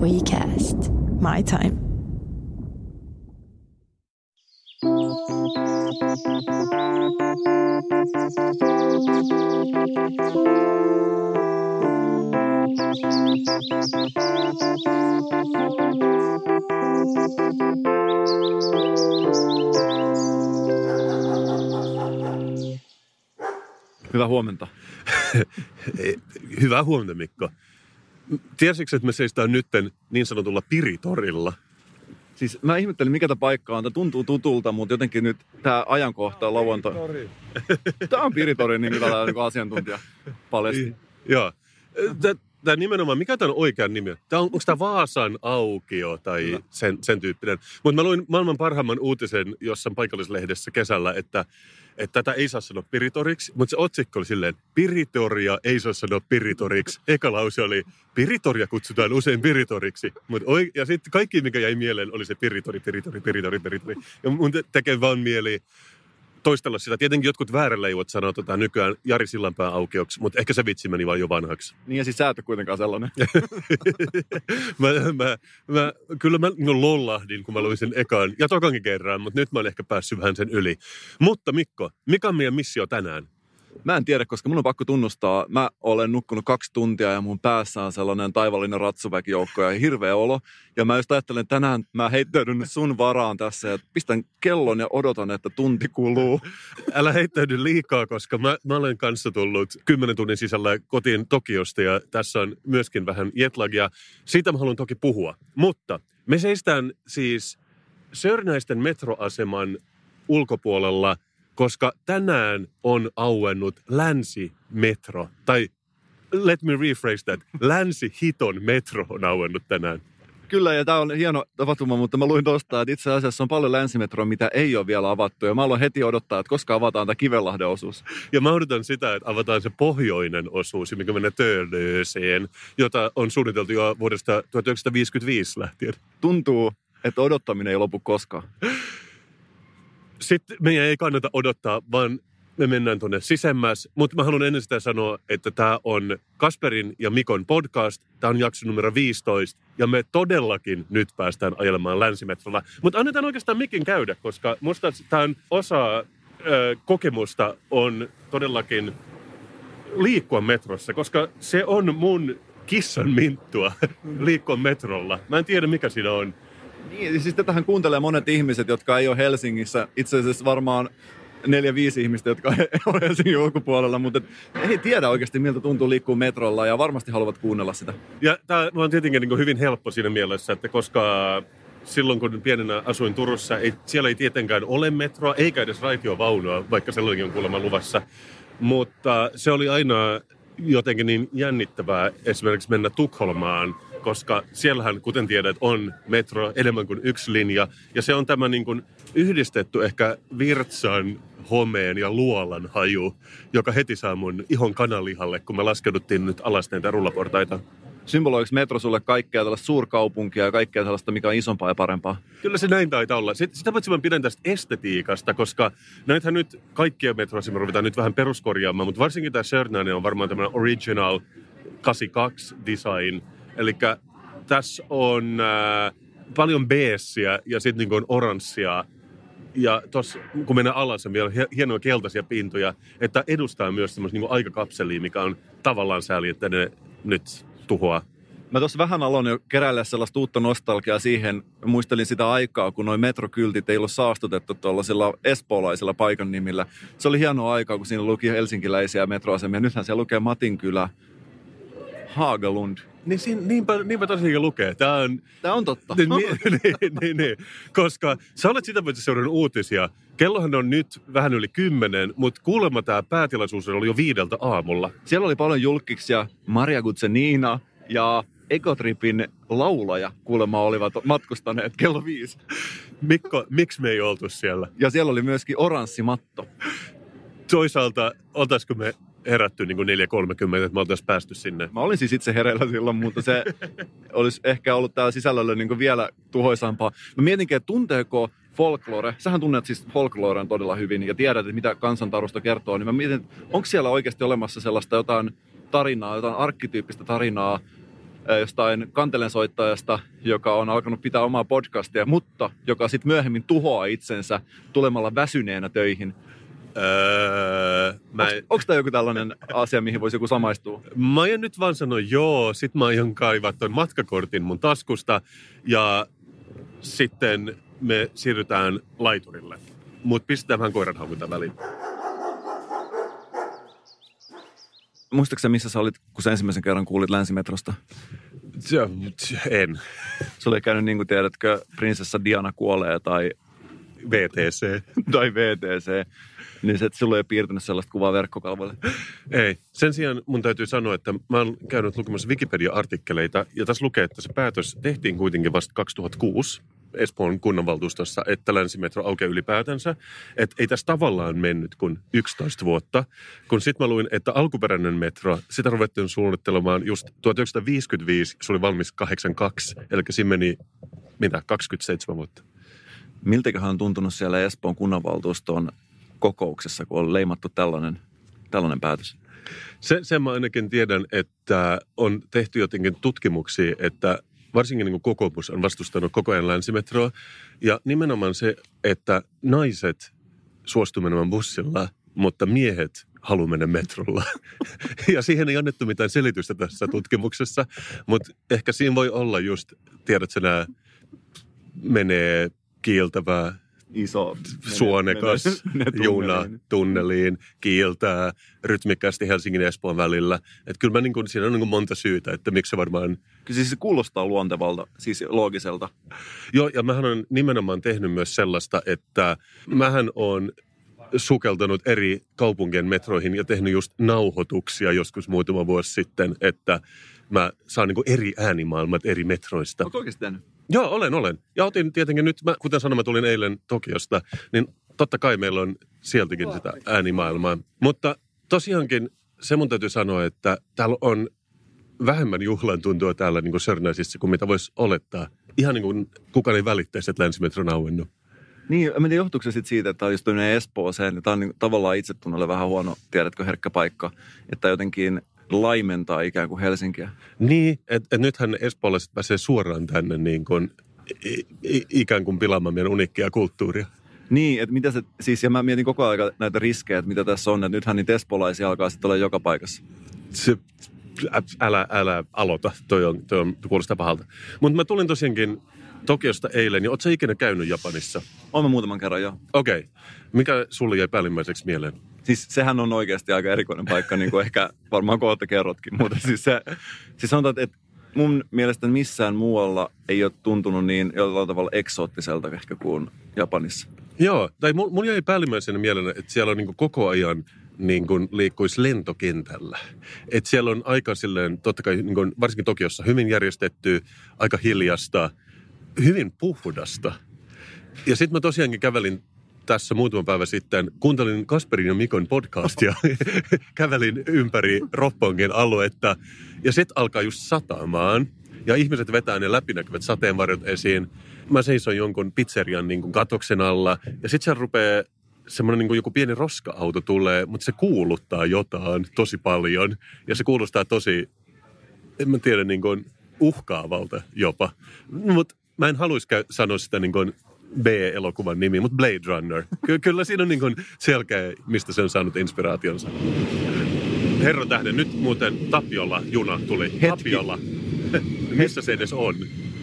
WeCast. My time. Hyvää huomenta. Hyvää huomenta, Mikko. Tiesitkö, että me seistään nytten niin sanotulla Piritorilla? Siis mä ihmettelin, mikä tämä paikka on. Tämä tuntuu tutulta, mutta jotenkin nyt tämä ajankohta on lauantai. Tämä on Piritori, niin niin asiantuntija paljasti. Joo. Tämä nimenomaan, mikä tämä on oikea nimi? Tämä on, onko tämä Vaasan aukio tai sen, sen tyyppinen? Mutta mä luin maailman parhaimman uutisen jossain paikallislehdessä kesällä, että, että tätä ei saa sanoa Piritoriksi, mutta se otsikko oli silleen, Piritoria ei saa sanoa Piritoriksi. Eka lause oli, Piritoria kutsutaan usein Piritoriksi. Mut oi, ja sitten kaikki, mikä jäi mieleen, oli se Piritori, Piritori, Piritori, Piritori. Ja mun te- tekee vaan mieli toistella sitä. Tietenkin jotkut vääräleivot sanoo tota nykyään Jari Sillanpää aukioksi, mutta ehkä se vitsi meni vaan jo vanhaksi. Niin ja siis sä et ole kuitenkaan sellainen. mä, mä, mä, kyllä mä no, lollahdin, kun mä luin sen ekan ja tokankin kerran, mutta nyt mä olen ehkä päässyt vähän sen yli. Mutta Mikko, mikä on meidän missio tänään? Mä en tiedä, koska mun on pakko tunnustaa. Mä olen nukkunut kaksi tuntia ja mun päässä on sellainen taivallinen ratsuväkijoukko ja hirveä olo. Ja mä just ajattelen, että tänään mä heittäydyn sun varaan tässä ja pistän kellon ja odotan, että tunti kuluu. Älä heittäydy liikaa, koska mä, mä olen kanssa tullut kymmenen tunnin sisällä kotiin Tokiosta ja tässä on myöskin vähän jetlagia. Siitä mä haluan toki puhua. Mutta me seistään siis Sörnäisten metroaseman ulkopuolella – koska tänään on auennut länsimetro, tai let me rephrase that, länsi-hiton metro on auennut tänään. Kyllä, ja tämä on hieno tapahtuma, mutta mä luin tuosta, että itse asiassa on paljon länsimetroa, mitä ei ole vielä avattu. Ja mä aloin heti odottaa, että koska avataan tämä Kivenlahden osuus. Ja mä odotan sitä, että avataan se pohjoinen osuus, mikä menee Töölööseen, jota on suunniteltu jo vuodesta 1955 lähtien. Tuntuu, että odottaminen ei lopu koskaan sitten meidän ei kannata odottaa, vaan me mennään tuonne sisemmäs. Mutta mä haluan ennen sitä sanoa, että tämä on Kasperin ja Mikon podcast. Tämä on jakso numero 15. Ja me todellakin nyt päästään ajelemaan länsimetrolla. Mutta annetaan oikeastaan Mikin käydä, koska musta tämä osa ö, kokemusta on todellakin liikkua metrossa, koska se on mun kissan minttua liikkua metrolla. Mä en tiedä, mikä siinä on. Niin, siis tätähän kuuntelee monet ihmiset, jotka ei ole Helsingissä. Itse asiassa varmaan neljä, viisi ihmistä, jotka ole Helsingin ulkopuolella, mutta ei tiedä oikeasti, miltä tuntuu liikkua metrolla ja varmasti haluavat kuunnella sitä. Ja tämä on tietenkin niin hyvin helppo siinä mielessä, että koska silloin kun pienenä asuin Turussa, ei, siellä ei tietenkään ole metroa, eikä edes raitiovaunua, vaikka sellainenkin on kuulemma luvassa. Mutta se oli aina jotenkin niin jännittävää esimerkiksi mennä Tukholmaan – koska siellähän, kuten tiedät, on metro enemmän kuin yksi linja. Ja se on tämä niin kuin yhdistetty ehkä virtsan, homeen ja luolan haju, joka heti saa mun ihon kanalihalle, kun me laskeuduttiin nyt alas näitä rullaportaita. Symboloiko metro sulle kaikkea tällaista suurkaupunkia ja kaikkea sellaista, mikä on isompaa ja parempaa? Kyllä se näin taitaa olla. Sitä paitsi mä pidän tästä estetiikasta, koska näitähän nyt kaikkia metroasemia ruvetaan nyt vähän peruskorjaamaan, mutta varsinkin tämä Sörnäinen on varmaan tämmöinen original 82 design, Eli tässä on äh, paljon beessiä ja sitten niin oranssia. Ja tuossa, kun mennään alas, on vielä hienoja keltaisia pintoja, että edustaa myös semmoista niin aikakapselia, mikä on tavallaan sääli, että ne nyt tuhoaa. Mä tuossa vähän aloin jo keräillä sellaista uutta nostalgiaa siihen. Muistelin sitä aikaa, kun noin metrokyltit ei ollut saastutettu tuollaisilla espoolaisilla paikan nimillä. Se oli hienoa aikaa, kun siinä luki helsinkiläisiä metroasemia. Nythän siellä lukee Matinkylä, Haagalund. Niin, siinä, niinpä, niinpä tosiaan lukee. Tämä on, Tämä on totta. Niin, niin, niin, niin, niin, koska sä olet sitä paitsi seurannut uutisia. Kellohan on nyt vähän yli kymmenen, mutta kuulemma tämä päätilaisuus oli jo viideltä aamulla. Siellä oli paljon julkiksia, Maria Gutsenina ja Ekotripin laulaja kuulemma olivat matkustaneet kello viisi. Mikko, miksi me ei oltu siellä? Ja siellä oli myöskin oranssi matto. Toisaalta, oltaisiko me herätty niin 4.30, että me oltaisiin päästy sinne. Mä olin siis itse hereillä silloin, mutta se olisi ehkä ollut täällä sisällöllä niin vielä tuhoisampaa. Mä mietinkin, että tunteeko folklore, sähän tunnet siis folkloren todella hyvin ja tiedät, että mitä kansantarusta kertoo, niin mä mietin, että onko siellä oikeasti olemassa sellaista jotain tarinaa, jotain arkkityyppistä tarinaa jostain kantelensoittajasta, joka on alkanut pitää omaa podcastia, mutta joka sitten myöhemmin tuhoaa itsensä tulemalla väsyneenä töihin. Öö, mä, Onko tämä joku tällainen asia, mihin voisi joku samaistua? mä aion nyt vaan sanoa joo, sit mä aion kaivaa ton matkakortin mun taskusta ja sitten me siirrytään laiturille. Mutta pistetään vähän koiranhaukunta väliin. Muistatko sä, missä sä olit, kun sä ensimmäisen kerran kuulit Länsimetrosta? En. Se oli käynyt niin kuin tiedätkö, prinsessa Diana kuolee tai, VTC. tai VTC. Niin se, että sulla ei ole piirtänyt sellaista kuvaa verkkokalvoille. Ei. Sen sijaan mun täytyy sanoa, että mä oon käynyt lukemassa Wikipedia-artikkeleita ja tässä lukee, että se päätös tehtiin kuitenkin vasta 2006 Espoon kunnanvaltuustossa, että länsimetro aukeaa ylipäätänsä. Että ei tässä tavallaan mennyt kuin 11 vuotta. Kun sitten mä luin, että alkuperäinen metro, sitä ruvettiin suunnittelemaan just 1955, se oli valmis 82, eli siinä meni mitä, 27 vuotta. Miltäköhän on tuntunut siellä Espoon kunnanvaltuuston kokouksessa, kun on leimattu tällainen, tällainen päätös? Se, sen mä ainakin tiedän, että on tehty jotenkin tutkimuksia, että varsinkin niin kuin kokoomus on vastustanut koko ajan länsimetroa. Ja nimenomaan se, että naiset suostu menemään bussilla, mutta miehet haluaa mennä metrolla. Ja siihen ei annettu mitään selitystä tässä tutkimuksessa, mutta ehkä siinä voi olla just, tiedätkö, nämä menee kiiltävää Iso. suonekas juna tunneliin. kiiltää rytmikkäästi Helsingin ja Espoon välillä. Et kyllä mä niin kuin, siinä on niin monta syytä, että miksi se varmaan... Kyllä siis se kuulostaa luontevalta, siis loogiselta. Joo, ja mähän on nimenomaan tehnyt myös sellaista, että mähän on sukeltanut eri kaupunkien metroihin ja tehnyt just nauhoituksia joskus muutama vuosi sitten, että mä saan niin eri äänimaailmat eri metroista. Onko oikeasti tehnyt? Joo, olen, olen. Ja otin tietenkin nyt, mä, kuten sanoin, mä tulin eilen Tokiosta, niin totta kai meillä on sieltäkin sitä äänimaailmaa. Mutta tosiaankin se mun täytyy sanoa, että täällä on vähemmän juhlan tuntua täällä niin Sörnäisissä kuin mitä voisi olettaa. Ihan niin kuin kukaan ei välittäisi, että länsimetro on auennut. Niin, en tiedä, johtuuko se sit siitä, että tämä on just tämmöinen Espooseen, niin tämä on niin, tavallaan itsetunnolle vähän huono, tiedätkö, herkkä paikka, että jotenkin laimentaa ikään kuin Helsinkiä. Niin, että et nythän espoolaiset pääsee suoraan tänne niin kuin, ikään kuin pilaamaan meidän unikkia kulttuuria. Niin, että mitä se, siis ja mä mietin koko ajan näitä riskejä, että mitä tässä on, että nythän niitä espoolaisia alkaa sitten olla joka paikassa. se, älä, älä aloita, toi, on, toi on, kuulostaa pahalta. Mutta mä tulin tosiaankin Tokiosta eilen, niin ootko ikinä käynyt Japanissa? Olen muutaman kerran jo. Okei. Okay. Mikä sulle jäi päällimmäiseksi mieleen? Siis sehän on oikeasti aika erikoinen paikka, niin kuin ehkä varmaan kohta kerrotkin. Mutta siis, se, siis sanotaan, että mun mielestä missään muualla ei ole tuntunut niin jollain tavalla eksoottiselta ehkä kuin Japanissa. Joo, tai mun, mun jäi päällimmäisenä mieleen, että siellä on niin koko ajan niin kuin liikkuisi lentokentällä. Et siellä on aika silleen, totta kai niin kuin, varsinkin Tokiossa, hyvin järjestetty, aika hiljasta, hyvin puhdasta. Ja sitten mä tosiaankin kävelin tässä muutama päivä sitten, kuuntelin Kasperin ja Mikon podcastia, kävelin ympäri Roppongin aluetta ja sitten alkaa just satamaan ja ihmiset vetää ne läpinäkyvät sateenvarjot esiin. Mä seison jonkun pizzerian niin kuin katoksen alla ja sitten se rupeaa semmoinen niin kuin joku pieni roska-auto tulee, mutta se kuuluttaa jotain tosi paljon ja se kuulostaa tosi, en mä tiedä, niin kuin uhkaavalta jopa. Mutta mä en haluaisi sanoa sitä niin kuin B-elokuvan nimi, mutta Blade Runner. Ky- kyllä siinä on niin kuin selkeä, mistä se on saanut inspiraationsa. Herran tähden, nyt muuten Tapiolla juna tuli. Hetki. Tapiolla. Missä se edes on?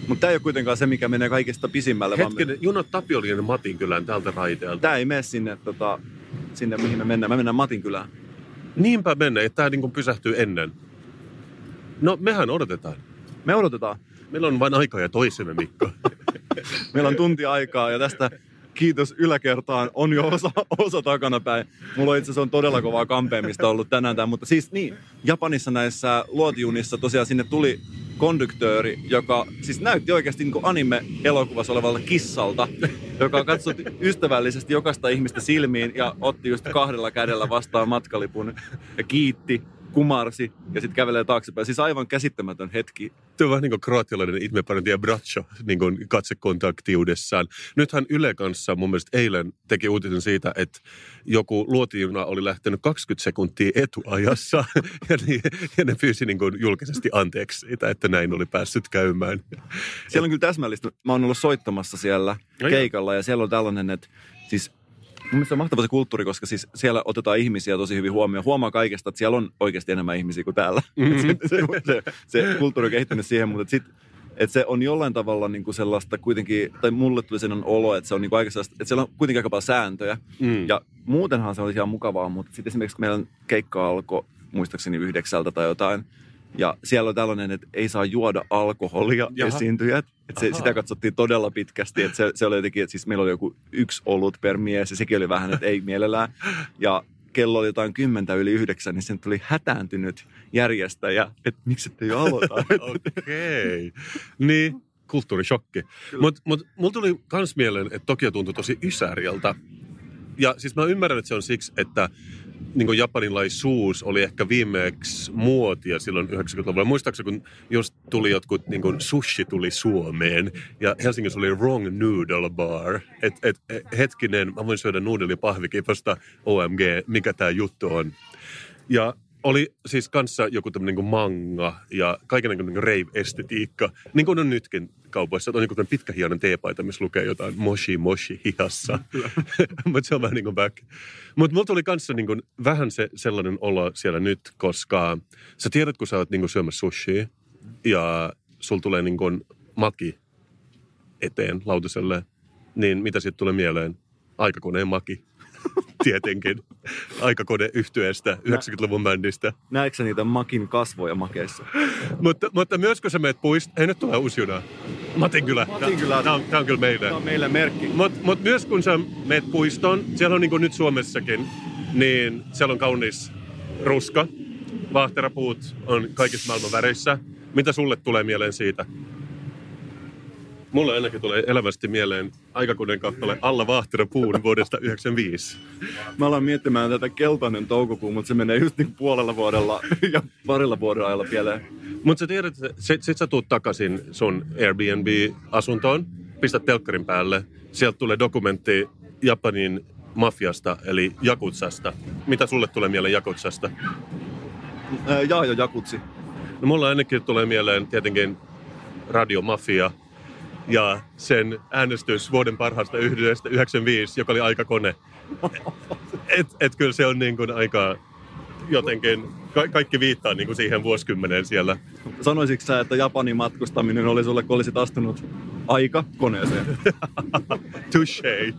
Mutta tämä ei ole kuitenkaan se, mikä menee kaikista pisimmälle. vaan me- junat Tapiolien ja Matin kylään tältä raiteelta. Tämä ei mene sinne, tota, sinne, mihin me mennään. Me mennään Matin kylään. Niinpä mennä, että tämä niin pysähtyy ennen. No, mehän odotetaan. Me odotetaan. Meillä on vain aikaa ja toisemme, Mikko. Meillä on tunti aikaa ja tästä kiitos yläkertaan on jo osa, osa takanapäin. Mulla on itse asiassa on todella kovaa kampeamista ollut tänään tämä, mutta siis niin, Japanissa näissä luotijunissa tosiaan sinne tuli konduktööri, joka siis näytti oikeasti niin anime-elokuvassa olevalta kissalta, joka katsoi ystävällisesti jokaista ihmistä silmiin ja otti just kahdella kädellä vastaan matkalipun ja kiitti kumarsi ja sitten kävelee taaksepäin. Siis aivan käsittämätön hetki. Tuo on vähän niin kuin kroatialainen itmeparanti ja bracho niin kuin katsekontaktiudessaan. Nythän Yle kanssa mun mielestä eilen teki uutisen siitä, että joku luotijuna oli lähtenyt 20 sekuntia etuajassa ja, niin, ja ne pyysi niin kuin julkisesti anteeksi siitä, että näin oli päässyt käymään. Siellä on kyllä täsmällistä. Mä oon ollut soittamassa siellä No keikalla ja siellä on tällainen, että siis mielestä se on mahtava se kulttuuri, koska siis siellä otetaan ihmisiä tosi hyvin huomioon. Huomaa kaikesta, että siellä on oikeasti enemmän ihmisiä kuin täällä. Mhm. se, se, se, se, kulttuuri on kehittynyt siihen, mutta sit, että se on jollain tavalla niin kuin sellaista kuitenkin, tai mulle tuli sen olo, että se on niin kuin aika sellaista, että siellä on kuitenkin aika paljon sääntöjä. Mm. Ja muutenhan se olisi ihan mukavaa, mutta sitten esimerkiksi meidän keikka alkoi muistaakseni yhdeksältä tai jotain, ja siellä on tällainen, että ei saa juoda alkoholia Jaha. esiintyjät. Että se, sitä katsottiin todella pitkästi. Että se, se oli jotenkin, että siis meillä oli joku yksi olut per mies ja sekin oli vähän, että ei mielellään. Ja kello oli jotain kymmentä yli yhdeksän, niin sen tuli hätääntynyt järjestäjä, että miksi ette jo aloita. Okei. Niin, kulttuurishokki. Mutta mut, mulla tuli kans mieleen, että Tokio tuntui tosi ysäriltä. Ja siis mä ymmärrän, että se on siksi, että niin japanilaisuus oli ehkä viimeksi muotia silloin 90-luvulla. Muistaakseni, kun just tuli jotkut, niin kuin sushi tuli Suomeen ja Helsingissä oli Wrong Noodle Bar. Et, et, et, hetkinen, mä voin syödä nuudelia pahvikipasta, OMG, mikä tämä juttu on. Ja oli siis kanssa joku tämmöinen niin manga ja kaikenlainen niin rave-estetiikka, niin kuin on nytkin kaupoissa. On joku pitkä hieno teepaita, missä lukee jotain moshi moshi hihassa. Mutta se on vähän niin kuin back. Mutta mulla tuli kanssa niin kuin vähän se, sellainen olo siellä nyt, koska sä tiedät, kun sä oot niin kuin syömässä sushia ja sul tulee niin kuin maki eteen lautaselle, niin mitä siitä tulee mieleen? Aikakoneen maki. Tietenkin. Aikakone yhtyeestä, 90-luvun bändistä. Näetkö niitä makin kasvoja makeissa? Mutta, mutta myös kun sä meet puistoon, ei nyt tulee uusi juna. Matinkylä. Matinkylä. Tämä on, tää on kyllä meidän. Tämä on meille merkki. Mutta mut myös kun sä meet puistoon, siellä on niin kuin nyt Suomessakin, niin siellä on kaunis ruska. Vaahterapuut on kaikissa maailman väreissä. Mitä sulle tulee mieleen siitä? Mulle ainakin tulee elävästi mieleen aikakunnan kappale Alla vaahterapuun vuodesta 95. Mä aloin miettimään tätä keltainen toukokuu, mutta se menee just niin puolella vuodella ja parilla vuoden ajalla pieleen. Mutta sä tiedät, että sit, sit sä tuut takaisin sun Airbnb-asuntoon, pistät telkkarin päälle, sieltä tulee dokumentti Japanin mafiasta, eli Jakutsasta. Mitä sulle tulee mieleen Jakutsasta? Jaajo Jakutsi. No mulla ainakin tulee mieleen tietenkin Radio Mafia ja sen äänestys vuoden parhaasta yhdestä 95, joka oli aikakone. Et, et kyllä se on niin kuin aika jotenkin, ka- kaikki viittaa niin kuin siihen vuosikymmeneen siellä. Sanoisitko sä, että Japanin matkustaminen oli sulle, kun olisit astunut aika koneeseen? Touché.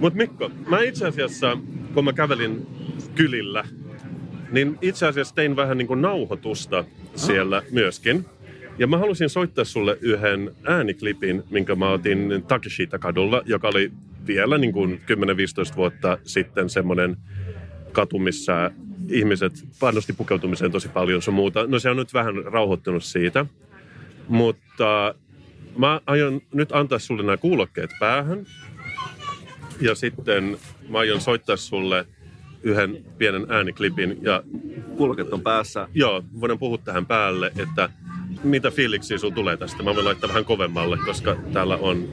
Mut Mikko, mä itse asiassa, kun mä kävelin kylillä, niin itse asiassa tein vähän niin kuin nauhoitusta siellä myöskin. Ja mä halusin soittaa sulle yhden ääniklipin, minkä mä otin Takeshita-kadulla, joka oli vielä niin kuin 10-15 vuotta sitten semmoinen katu, missä ihmiset panosti pukeutumiseen tosi paljon sun muuta. No se on nyt vähän rauhoittunut siitä. Mutta mä aion nyt antaa sulle nämä kuulokkeet päähän. Ja sitten mä aion soittaa sulle yhden pienen ääniklipin. Ja Kulket on päässä. joo, voidaan puhua tähän päälle, että mitä fiiliksiä sun tulee tästä? Mä voin laittaa vähän kovemmalle, koska täällä on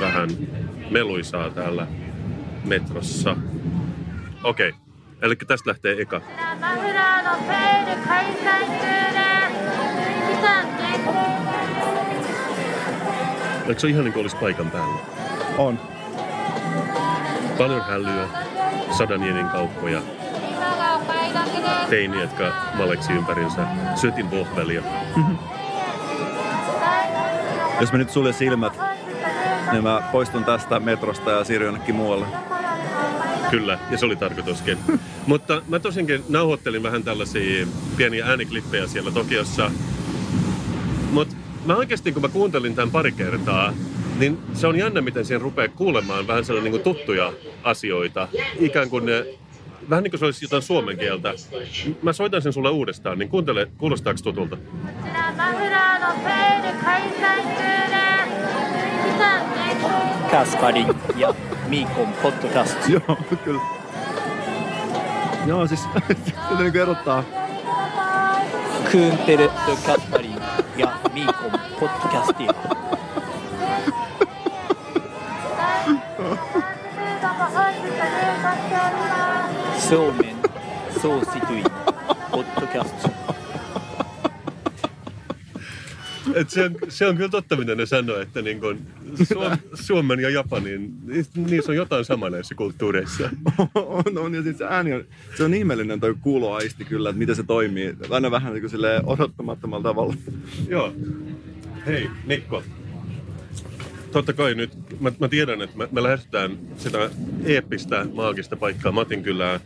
vähän meluisaa täällä metrossa. Okei, okay. eli tästä lähtee eka. Eikö se ihan niin kuin olisi paikan päällä? On. Paljon hällyä, sadanienin kauppoja, teini, jotka maleksi ympärinsä, syötin vohvelia. Jos mä nyt suljen silmät, niin mä poistun tästä metrosta ja siirryn jonnekin muualle. Kyllä, ja se oli tarkoituskin. Mutta mä tosinkin nauhoittelin vähän tällaisia pieniä ääniklippejä siellä Tokiossa. Mutta mä oikeasti, kun mä kuuntelin tämän pari kertaa, niin se on jännä, miten siihen rupeaa kuulemaan vähän sellainen niin kuin tuttuja asioita. Ikään kuin ne, vähän niin kuin se olisi jotain suomen kieltä. Mä soitan sen sulle uudestaan, niin kuuntele, kuulostaako tutulta? Kasparin ja Mikon podcast. Joo, kyllä. Joo, siis sitä niin erottaa. Kuuntele Kasparin ja Mikon podcastia. どうも本日入荷しております Suomen suosituin podcast. Et se, on, se on kyllä totta, mitä ne sanoo, että niin kun Suom, Suomen ja Japanin, ni- niissä on jotain sama näissä kulttuureissa. on, on, ja siis se ääni on, se on ihmeellinen toi kuuloaisti kyllä, että miten se toimii. Aina vähän niin kuin silleen odottamattomalla tavalla. Joo. Hei, Mikko. Totta kai nyt, mä, mä tiedän, että me, me sitä eeppistä, maagista paikkaa Matinkylää,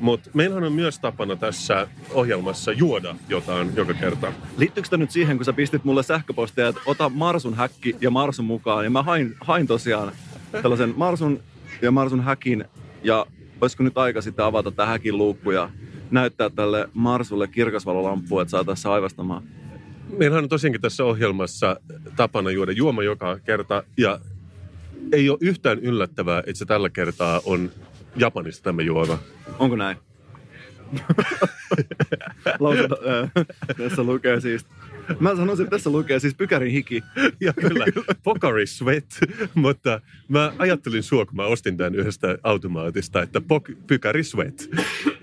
mutta meillähän on myös tapana tässä ohjelmassa juoda jotain joka kerta. Liittyykö tämä nyt siihen, kun sä pistit mulle sähköpostia, että ota Marsun häkki ja Marsun mukaan? Ja mä hain, hain tosiaan tällaisen Marsun ja Marsun häkin. Ja olisiko nyt aika sitten avata tämä häkin luukku ja näyttää tälle Marsulle kirkasvalolamppu, että saa tässä aivastamaan. Meillähän on tosiaankin tässä ohjelmassa tapana juoda juoma joka kerta ja ei ole yhtään yllättävää, että se tällä kertaa on Japanista tämä juoma. Onko näin? Lausunto, äh, tässä lukee siis... Mä sanoisin, että tässä lukee siis pykärin hiki. Ja kyllä, Pocari Sweat, mutta mä ajattelin sua, kun mä ostin tämän yhdestä automaatista, että Pok- Pykari Sweat.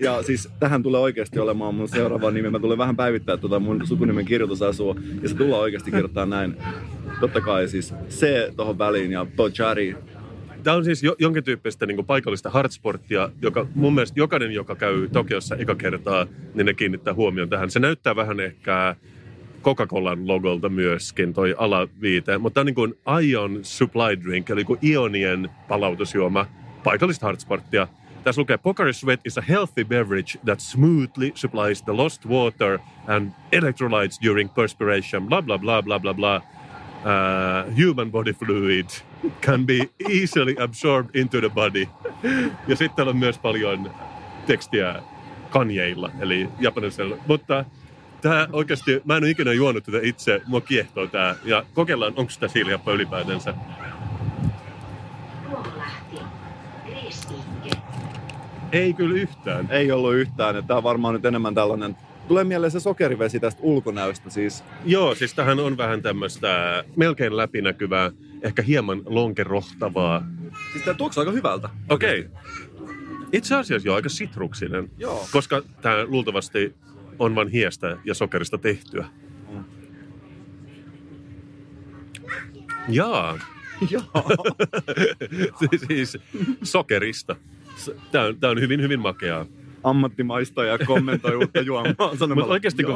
Ja siis tähän tulee oikeasti olemaan mun seuraava nimi. Mä tulen vähän päivittää tuota mun sukunimen kirjoitusasua. Ja se tullaan oikeasti kirjoittaa näin. Totta kai siis C tohon väliin ja Pochari. Tämä on siis jo, jonkin tyyppistä niin paikallista hardsporttia, joka mun mielestä jokainen, joka käy Tokiossa eka kertaa, niin ne kiinnittää huomioon tähän. Se näyttää vähän ehkä Coca-Colan logolta myöskin, toi alaviite. Mutta tämä on niin kuin Ion Supply Drink, eli kuin ionien palautusjuoma, paikallista hardsporttia. Tässä lukee, Pocari Sweat is a healthy beverage that smoothly supplies the lost water and electrolytes during perspiration, blah blah blah blah blah blah. Uh, human body fluid can be easily absorbed into the body. Ja sitten on myös paljon tekstiä kanjeilla, eli japanilaisella. Mutta Tää oikeasti, mä en ole ikinä juonut tätä itse, mua kiehtoo tää. Ja kokeillaan, onko sitä siilihappaa ylipäätänsä. Ei kyllä yhtään. Ei ollut yhtään. Tämä on varmaan nyt enemmän tällainen... Tulee mieleen se sokerivesi tästä ulkonäöstä siis. Joo, siis tähän on vähän tämmöistä melkein läpinäkyvää, ehkä hieman lonkerohtavaa. Siis tämä tuoksuu aika hyvältä. Okei. Okay. Itse asiassa jo aika sitruksinen, Joo. koska tämä luultavasti on vain hiestä ja sokerista tehtyä. Mm. Jaa. Joo. siis sokerista. Tämä on, tää on hyvin, hyvin makeaa. Ammattimaista ja kommentoi uutta juomaa sanomalla. Mutta oikeasti, kun,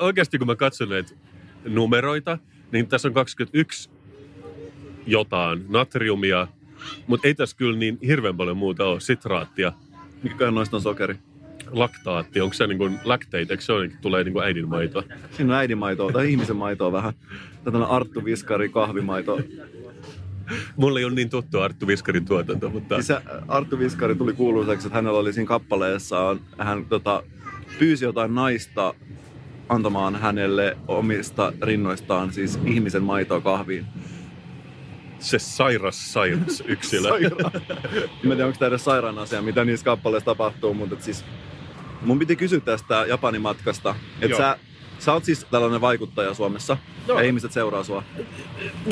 oikeasti kun mä katson näitä numeroita, niin tässä on 21 jotain natriumia, mutta ei tässä kyllä niin hirveän paljon muuta ole. Sitraattia, Mikä noista on sokeri? Laktaatti, onko se niin kuin lactate, eikö se ole, tulee niin kuin äidinmaitoa? Siinä on äidinmaitoa tai ihmisen maitoa vähän. Tätä on Arttu Viskari kahvimaito. Mulle ei ole niin tuttu Arttu Viskarin tuotanto, mutta Siis se Arttu Viskari tuli kuuluiseksi, että hänellä oli siinä kappaleessaan, hän tota, pyysi jotain naista antamaan hänelle omista rinnoistaan siis ihmisen maitoa kahviin. se sairas sairas yksilö. Sairaan. Mä en tiedä, onko tämä edes sairaan asia, mitä niissä kappaleissa tapahtuu, mutta siis mun piti kysyä tästä Japanin matkasta. Että sä, sä oot siis tällainen vaikuttaja Suomessa Joo. ja ihmiset seuraa sua.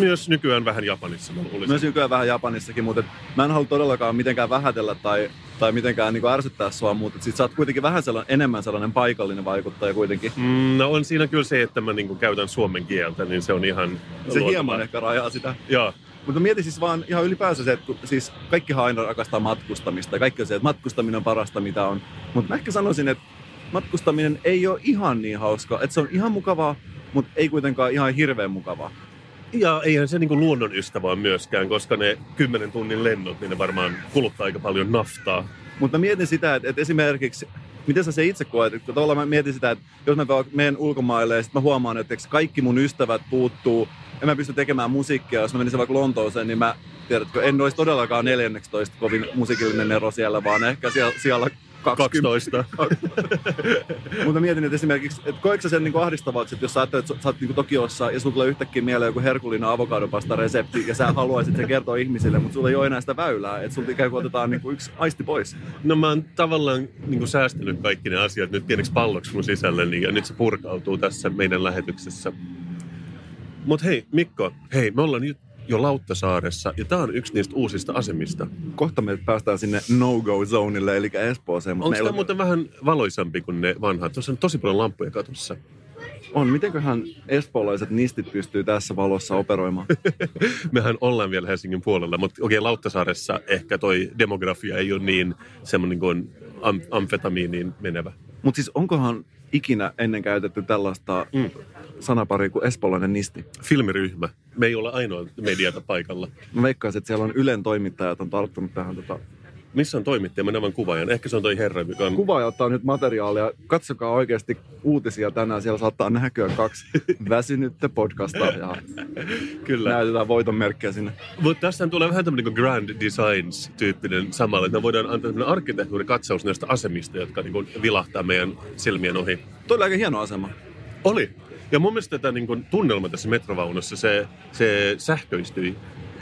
Myös nykyään vähän Japanissa, mä luulisin. Myös nykyään vähän Japanissakin, mutta et mä en halua todellakaan mitenkään vähätellä tai, tai mitenkään niin ärsyttää sua, mutta sit sä oot kuitenkin vähän sellainen, enemmän sellainen paikallinen vaikuttaja kuitenkin. Mm, no on siinä kyllä se, että mä niin käytän suomen kieltä, niin se on ihan Se luontevaa. hieman ehkä rajaa sitä. Joo. Mutta mietin siis vaan ihan ylipäänsä se, että kun, siis kaikkihan aina rakastaa matkustamista. Ja kaikki on se, että matkustaminen on parasta mitä on. Mutta mä ehkä sanoisin, että matkustaminen ei ole ihan niin hauska. Että se on ihan mukavaa, mutta ei kuitenkaan ihan hirveän mukavaa. Ja eihän se niin luonnon ystävä ole myöskään, koska ne 10 tunnin lennot, niin ne varmaan kuluttaa aika paljon naftaa. Mutta mä mietin sitä, että, että esimerkiksi, miten sä se itse koet? Että Tavallaan mä mietin sitä, että jos mä menen ulkomaille ja sitten mä huomaan, että kaikki mun ystävät puuttuu, en mä pysty tekemään musiikkia, jos mä menisin vaikka Lontooseen, niin mä tiedätkö, en olisi todellakaan 14 kovin musiikillinen ero siellä, vaan ehkä siellä, siellä 12. Mutta mietin, että esimerkiksi, että koetko sä sen niin ahdistavaksi, että jos sä ajattelet, että sä oot niin Tokiossa ja sulla tulee yhtäkkiä mieleen joku herkullinen avokadopasta resepti ja sä haluaisit sen kertoa ihmisille, mutta sulla ei ole enää sitä väylää, että sulta ikään kuin otetaan niin kuin yksi aisti pois. No mä oon tavallaan niin kuin säästänyt kaikki ne asiat nyt pieneksi palloksi mun sisälleni ja nyt se purkautuu tässä meidän lähetyksessä. Mutta hei Mikko, hei me ollaan nyt jo Lauttasaaressa ja tää on yksi niistä uusista asemista. Kohta me päästään sinne no-go-zonille, eli Espooseen. mutta Onko tämä muuten vähän valoisampi kuin ne vanhat? Tuossa on tosi paljon lampuja katossa. On, mitenköhän espoolaiset nistit pystyy tässä valossa operoimaan? Mehän ollaan vielä Helsingin puolella, mutta okei, Lauttasaaressa ehkä toi demografia ei ole niin semmoinen kuin am- amfetamiiniin menevä. Mutta siis onkohan ikinä ennen käytetty tällaista mm. sanaparia kuin espoolainen nisti? Filmiryhmä. Me ei olla ainoa mediata paikalla. Mä veikkaisin, että siellä on Ylen toimittajat on tarttunut tähän tota, Missä on toimittaja? Mä näen vain kuvaajan. Ehkä se on toi herra, mikä on... kuvaaja ottaa nyt materiaalia. Katsokaa oikeasti uutisia tänään. Siellä saattaa näkyä kaksi väsynyttä podcastaa Kyllä. näytetään voitonmerkkiä sinne. Mutta tässä tulee vähän tämmöinen niin Grand Designs-tyyppinen samalla, että me voidaan antaa tämmöinen arkkitehtuurikatsaus näistä asemista, jotka niin kuin vilahtaa meidän silmien ohi. Toi oli aika hieno asema. Oli. Ja mun mielestä tämä niin kuin, tunnelma tässä metrovaunussa, se, se sähköistyi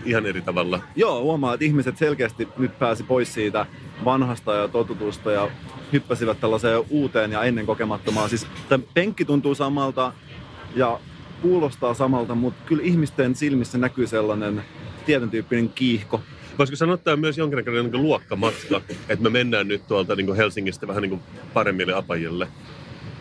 ihan eri tavalla. Joo, huomaa, että ihmiset selkeästi nyt pääsi pois siitä vanhasta ja totutusta ja hyppäsivät tällaiseen uuteen ja ennen kokemattomaan. Siis tämä penkki tuntuu samalta ja kuulostaa samalta, mutta kyllä ihmisten silmissä näkyy sellainen tietyn tyyppinen kiihko. Voisiko sanoa, että tämä on myös jonkinnäköinen niin luokkamatka, että me mennään nyt tuolta niin Helsingistä vähän niin paremmille apajille.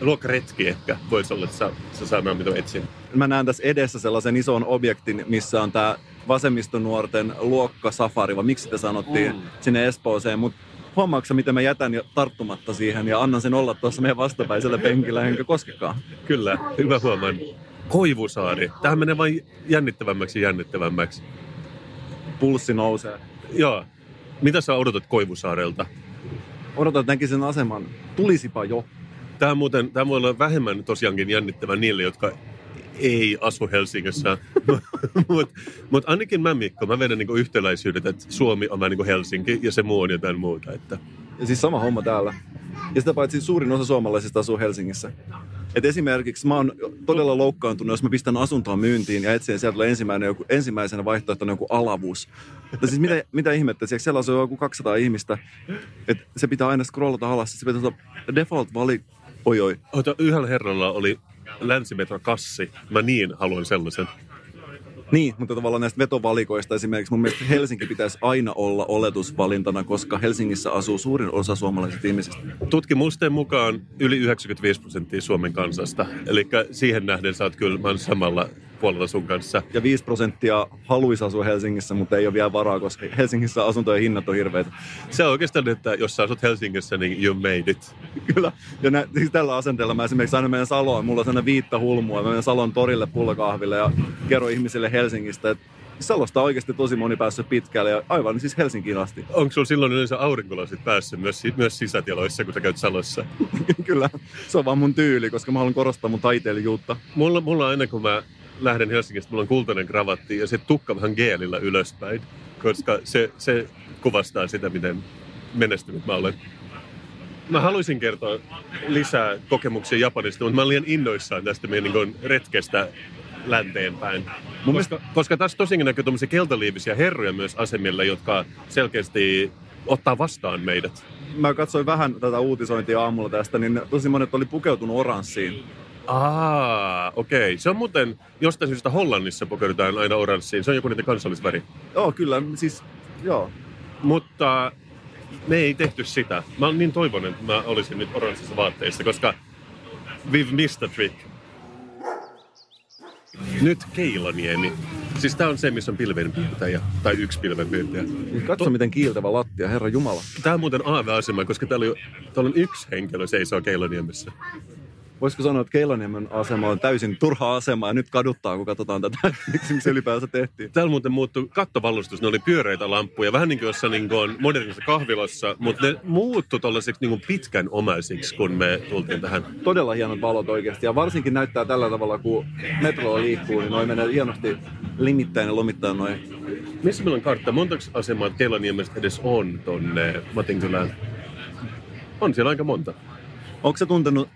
Luokkaretki ehkä voisi olla se, se sana, mitä etsin. Mä näen tässä edessä sellaisen ison objektin, missä on tämä vasemmistonuorten luokkasafari, vai miksi sitä sanottiin, mm. sinne Espooseen, mutta huomaatko miten mä jätän jo tarttumatta siihen ja annan sen olla tuossa meidän vastapäisellä penkillä, enkä koskekaan. Kyllä, hyvä huomaan. Koivusaari. Tähän menee vain jännittävämmäksi ja jännittävämmäksi. Pulssi nousee. Joo. Mitä sä odotat Koivusaarelta? Odotan, että näkisin aseman. Tulisipa jo. Tämä, muuten, tämä voi olla vähemmän tosiaankin jännittävä niille, jotka ei asu Helsingissä. Mutta mut ainakin mä, Mikko, mä vedän niinku yhtäläisyydet, että Suomi on vähän niin kuin Helsinki ja se muu on jotain muuta. Että. Ja siis sama homma täällä. Ja sitä paitsi suurin osa suomalaisista asuu Helsingissä. Et esimerkiksi mä oon todella loukkaantunut, jos mä pistän asuntoa myyntiin ja etsin sieltä tulee ensimmäinen joku, ensimmäisenä vaihtoehtona joku alavus. Mutta siis mitä, mitä ihmettä, siellä siellä asuu joku 200 ihmistä, että se pitää aina scrollata alas, se pitää olla default vali, oi oi. Ota, yhdellä herralla oli länsimetro kassi. Mä niin haluan sellaisen. Niin, mutta tavallaan näistä vetovalikoista esimerkiksi mun mielestä Helsinki pitäisi aina olla oletusvalintana, koska Helsingissä asuu suurin osa suomalaisista ihmisistä. Tutkimusten mukaan yli 95 prosenttia Suomen kansasta. Eli siihen nähden sä oot kyllä, samalla puolella sun kanssa. Ja 5 prosenttia haluaisi asua Helsingissä, mutta ei ole vielä varaa, koska Helsingissä asuntojen hinnat on hirveitä. Se on oikeastaan, että jos sä asut Helsingissä, niin you made it. Kyllä. Ja nä, siis tällä asenteella mä esimerkiksi aina menen Saloon, mulla on sellainen viitta hulmua. Mä menen Salon torille pullakahville ja kerron ihmisille Helsingistä, että Salosta on oikeasti tosi moni päässyt pitkälle ja aivan siis Helsinkiin asti. Onko sulla silloin yleensä aurinkolasit päässyt myös, myös sisätiloissa, kun sä käyt Salossa? Kyllä, se on vaan mun tyyli, koska mä haluan korostaa mun taiteilijuutta. Mulla, mulla aina kun mä lähden Helsingistä, mulla on kultainen kravatti ja se tukka vähän geelillä ylöspäin, koska se, se kuvastaa sitä, miten menestynyt mä olen. Mä haluaisin kertoa lisää kokemuksia Japanista, mutta mä olen liian innoissaan tästä meidän niin retkestä länteen päin. Mun koska, koska tässä tosiaan näkyy tuommoisia keltaliivisiä herroja myös asemilla, jotka selkeästi ottaa vastaan meidät. Mä katsoin vähän tätä uutisointia aamulla tästä, niin tosi monet oli pukeutunut oranssiin. Aa, okei. Okay. Se on muuten, jostain syystä Hollannissa pukeudutaan aina oranssiin. Se on joku niiden kansallisväri. Joo, kyllä, siis joo. Mutta me ei tehty sitä. Mä oon niin toivonut, että mä olisin nyt oranssissa vaatteissa, koska we've missed a trick. Nyt Keilaniemi. Siis tää on se, missä on pilvenpiirtäjä. Tai yksi pilvenpiirtäjä. Katso, to- miten kiiltävä lattia, herra Jumala. Tää on muuten AV-asema, koska täällä, on, täällä on yksi henkilö seisoo Keilaniemessä. Voisiko sanoa, että Keilaniemen asema on täysin turha asema ja nyt kaduttaa, kun katsotaan tätä, miksi se ylipäänsä tehtiin. Täällä muuten muuttui kattovallustus, ne oli pyöreitä lamppuja, vähän niin kuin jossain niin kuin modernissa kahvilassa, mutta ne muuttui tuollaisiksi niin pitkän omaisiksi, kun me tultiin tähän. Todella hienot valot oikeasti ja varsinkin näyttää tällä tavalla, kun metro liikkuu, niin noin menee hienosti limittäin ja lomittain noin. Missä meillä on kartta? Montako asemaa Keilaniemessä edes on tonne Matinkylään? On siellä aika monta. Onko se tuntenut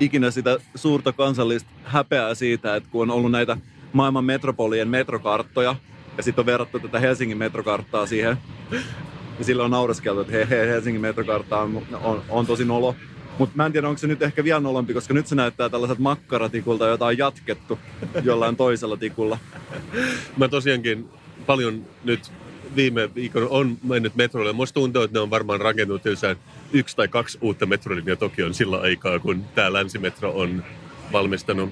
ikinä sitä suurta kansallista häpeää siitä, että kun on ollut näitä maailman metropolien metrokarttoja, ja sitten on verrattu tätä Helsingin metrokarttaa siihen, ja sillä on naureskeltu, että hei, hei Helsingin metrokartta on, on, on tosi nolo. Mutta mä en tiedä, onko se nyt ehkä vielä nolompi, koska nyt se näyttää tällaiset makkaratikulta, jota on jatkettu jollain toisella tikulla. Mä tosiaankin paljon nyt viime viikon on mennyt metroille. Musta tuntuu, että ne on varmaan rakentunut tylsään yksi tai kaksi uutta metrolinjaa Tokioon sillä aikaa, kun tämä länsimetro on valmistanut.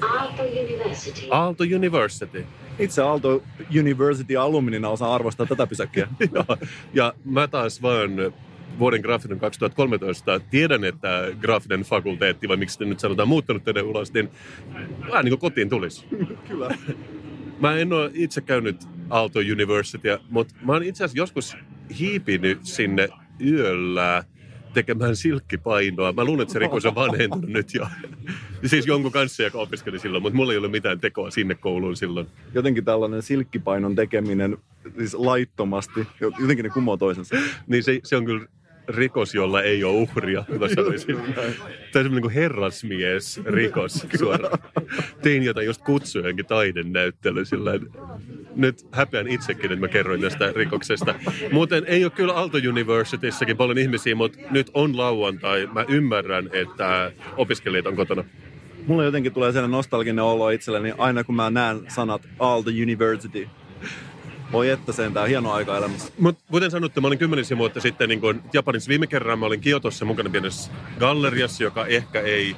Aalto University. Aalto University. Itse Aalto University alumnina osaan arvostaa tätä pysäkkiä. Joo. Ja mä taas vaan vuoden graafinen 2013 tiedän, että graafinen fakulteetti, vai miksi sitä nyt sanotaan, muuttanut tänne ulos, niin vähän niin kuin kotiin tulisi. Kyllä. Mä en ole itse käynyt Aalto Universitya, mutta mä oon itse asiassa joskus hiipinyt sinne yöllä tekemään silkkipainoa. Mä luulen, että se rikos on vanhentunut nyt jo. siis jonkun kanssa, joka opiskeli silloin, mutta mulla ei ollut mitään tekoa sinne kouluun silloin. Jotenkin tällainen silkkipainon tekeminen siis laittomasti, jotenkin ne kumoo toisensa. Niin se, se on kyllä rikos, jolla ei ole uhria, mä sanoisin. Tämä on niin herrasmies rikos suoraan. Tein jotain just kutsuja johonkin taidenäyttely sillä nyt häpeän itsekin, että mä kerroin tästä rikoksesta. Muuten ei ole kyllä Aalto Universityssäkin paljon ihmisiä, mutta nyt on lauantai. Mä ymmärrän, että opiskelijat on kotona. Mulla jotenkin tulee sellainen nostalginen olo itselleni aina kun mä näen sanat Aalto University. Voi että sentään hieno aika elämässä. Mutta kuten sanottu, mä olin kymmenisen vuotta sitten niin kun Japanissa viime kerran. Mä olin Kiotossa mukana pienessä galleriassa, joka ehkä ei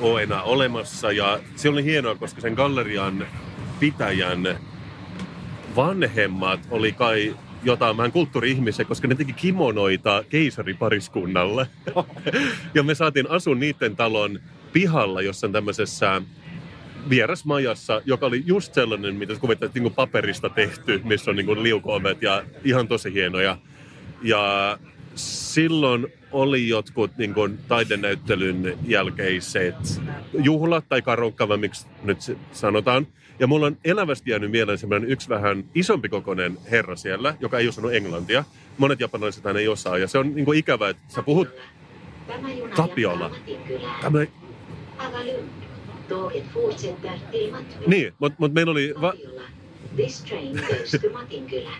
ole enää olemassa. Ja se oli hienoa, koska sen gallerian pitäjän vanhemmat oli kai jotain vähän kulttuuri-ihmisiä, koska ne teki kimonoita keisaripariskunnalle. ja me saatiin asua niiden talon pihalla jossain tämmöisessä vierasmajassa, joka oli just sellainen, mitä kuvittelet niin paperista tehty, missä on niin liukoomet ja ihan tosi hienoja. Ja silloin oli jotkut niin kuin, taidenäyttelyn jälkeiset juhlat tai karukka, vai miksi nyt sanotaan. Ja mulla on elävästi jäänyt mieleen semmoinen yksi vähän isompi kokoinen herra siellä, joka ei osannut englantia. Monet japanilaiset ei osaa. Ja se on niin kuin ikävä, että sä puhut Matinkylään. Tämä, Niin, mutta mut meillä oli... Va, Matinkylä.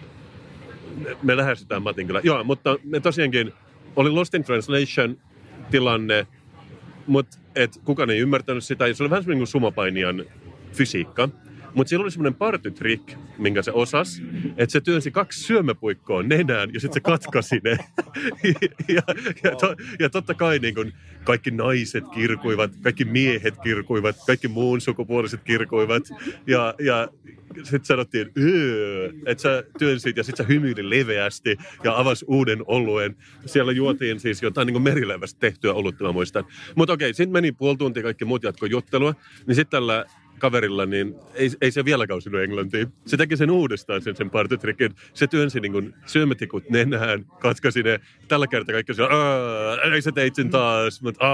me lähestytään Matin kyllä. Joo, mutta me tosiaankin oli Lost in Translation tilanne, mutta et kukaan ei ymmärtänyt sitä. Ja se oli vähän semmoinen kuin sumopainijan fysiikka. Mutta siellä oli semmoinen partytrick, minkä se osas, että se työnsi kaksi syömäpuikkoa nenään ja sitten se katkasi ne. ja, ja, to, ja totta kai niin kun kaikki naiset kirkuivat, kaikki miehet kirkuivat, kaikki muun sukupuoliset kirkuivat. Ja, ja sitten sanottiin, "Öö", että sä työnsit ja sitten sä hymyilit leveästi ja avasi uuden oluen. Siellä juotiin siis jotain niin merileivästä tehtyä olutta, mä muistan. Mutta okei, sitten meni puoli tuntia, kaikki muut jatkoi juttelua. Niin sitten tällä kaverilla, niin ei, ei se vieläkään osunut englantiin. Se teki sen uudestaan, sen, sen partytrikin. Se työnsi niin kuin syömätikut nenään, katkaisi ne. Tällä kertaa kaikki "Aa, ei sä teit sen taas, mutta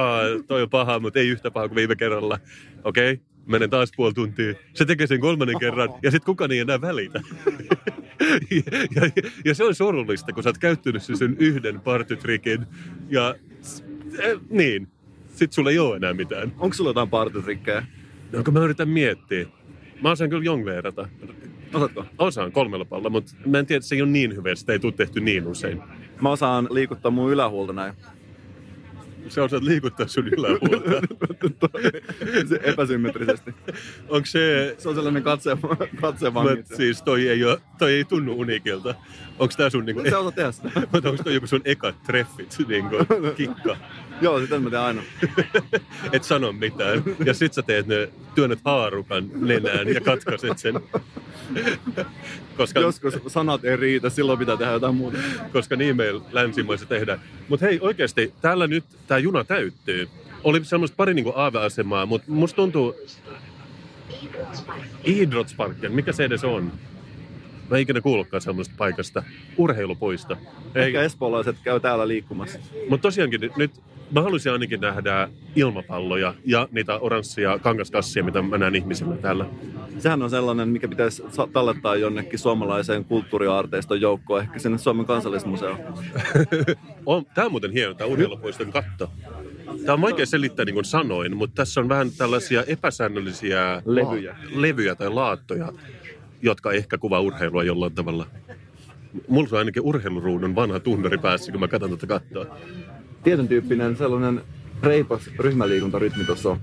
toi on paha, mutta ei yhtä paha kuin viime kerralla. Okei, okay, menen taas puoli tuntia. Se tekee sen kolmannen kerran ja sitten kukaan ei enää välitä. ja, ja, ja, se on surullista, kun sä oot käyttänyt sen, yhden partytrikin ja eh, niin, sitten sulla ei ole enää mitään. Onko sulla jotain partytrikkejä? No kun mä yritän miettiä. Mä osaan kyllä jongleerata. Osaatko? Osaan kolmella palla, mutta mä en tiedä, että se ei ole niin hyvä, että sitä ei tule tehty niin usein. Mä osaan liikuttaa mun ylähuolta näin. Sä osaat liikuttaa sun ylähuolta. Se epäsymmetrisesti. Onko se... Se on sellainen katse, katse Mut siis toi ei, ole, toi ei tunnu unikilta. Onko tää sun niinku... Se osaa tehdä sitä. Onko toi joku sun ekat treffit, niinku kikka? Joo, sitä mä teen aina. Et sano mitään. Ja sit sä teet ne, työnnät haarukan nenään ja katkaiset sen. Koska, Joskus sanat ei riitä, silloin pitää tehdä jotain muuta. koska niin meillä länsimaissa tehdään. Mutta hei, oikeasti täällä nyt tämä juna täyttyy. Oli semmoista pari niinku aave-asemaa, mutta musta tuntuu Idrottsparken, mikä se edes on? Mä en ikinä kuullutkaan semmoista paikasta. Urheilupuisto. Ei, Ehkä espoolaiset käy täällä liikkumassa. mutta tosiaankin nyt mä haluaisin ainakin nähdä ilmapalloja ja niitä oranssia kangaskassia, mitä mä näen ihmisillä täällä. Sehän on sellainen, mikä pitäisi tallettaa jonnekin suomalaiseen kulttuuriaarteiston joukkoon, ehkä sinne Suomen kansallismuseoon. On, tää on muuten hieno, tämä urheilupuiston katto. Tämä on vaikea selittää niin kuin sanoin, mutta tässä on vähän tällaisia epäsäännöllisiä Levyjä. levyjä tai laattoja, jotka ehkä kuvaa urheilua jollain tavalla. Mulla on ainakin urheiluruudun vanha tunnari päässä, kun mä katson tätä kattoa. Tietyn tyyppinen sellainen reipas ryhmäliikuntarytmi tuossa on.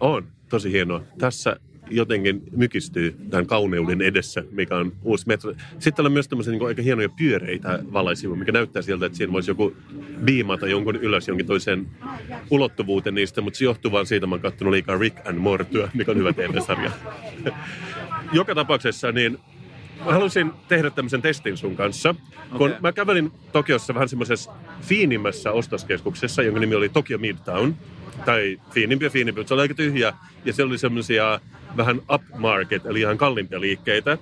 On, tosi hienoa. Tässä jotenkin mykistyy tämän kauneuden edessä, mikä on uusi metro. Sitten on myös tämmöisiä niin aika hienoja pyöreitä valaisimu, mikä näyttää siltä, että siinä voisi joku biimata jonkun ylös jonkin toiseen ulottuvuuteen niistä, mutta se johtuu vaan siitä, että mä oon liikaa Rick and Mortyä, mikä on hyvä TV-sarja. Joka tapauksessa niin mä halusin tehdä tämmöisen testin sun kanssa. Kun Okei. mä kävelin Tokiossa vähän semmoisessa fiinimmässä ostoskeskuksessa, jonka nimi oli Tokyo Midtown. Tai fiinimpi ja fiinimpi, mutta se oli aika tyhjä. Ja siellä oli semmoisia vähän upmarket, eli ihan kalliimpia liikkeitä.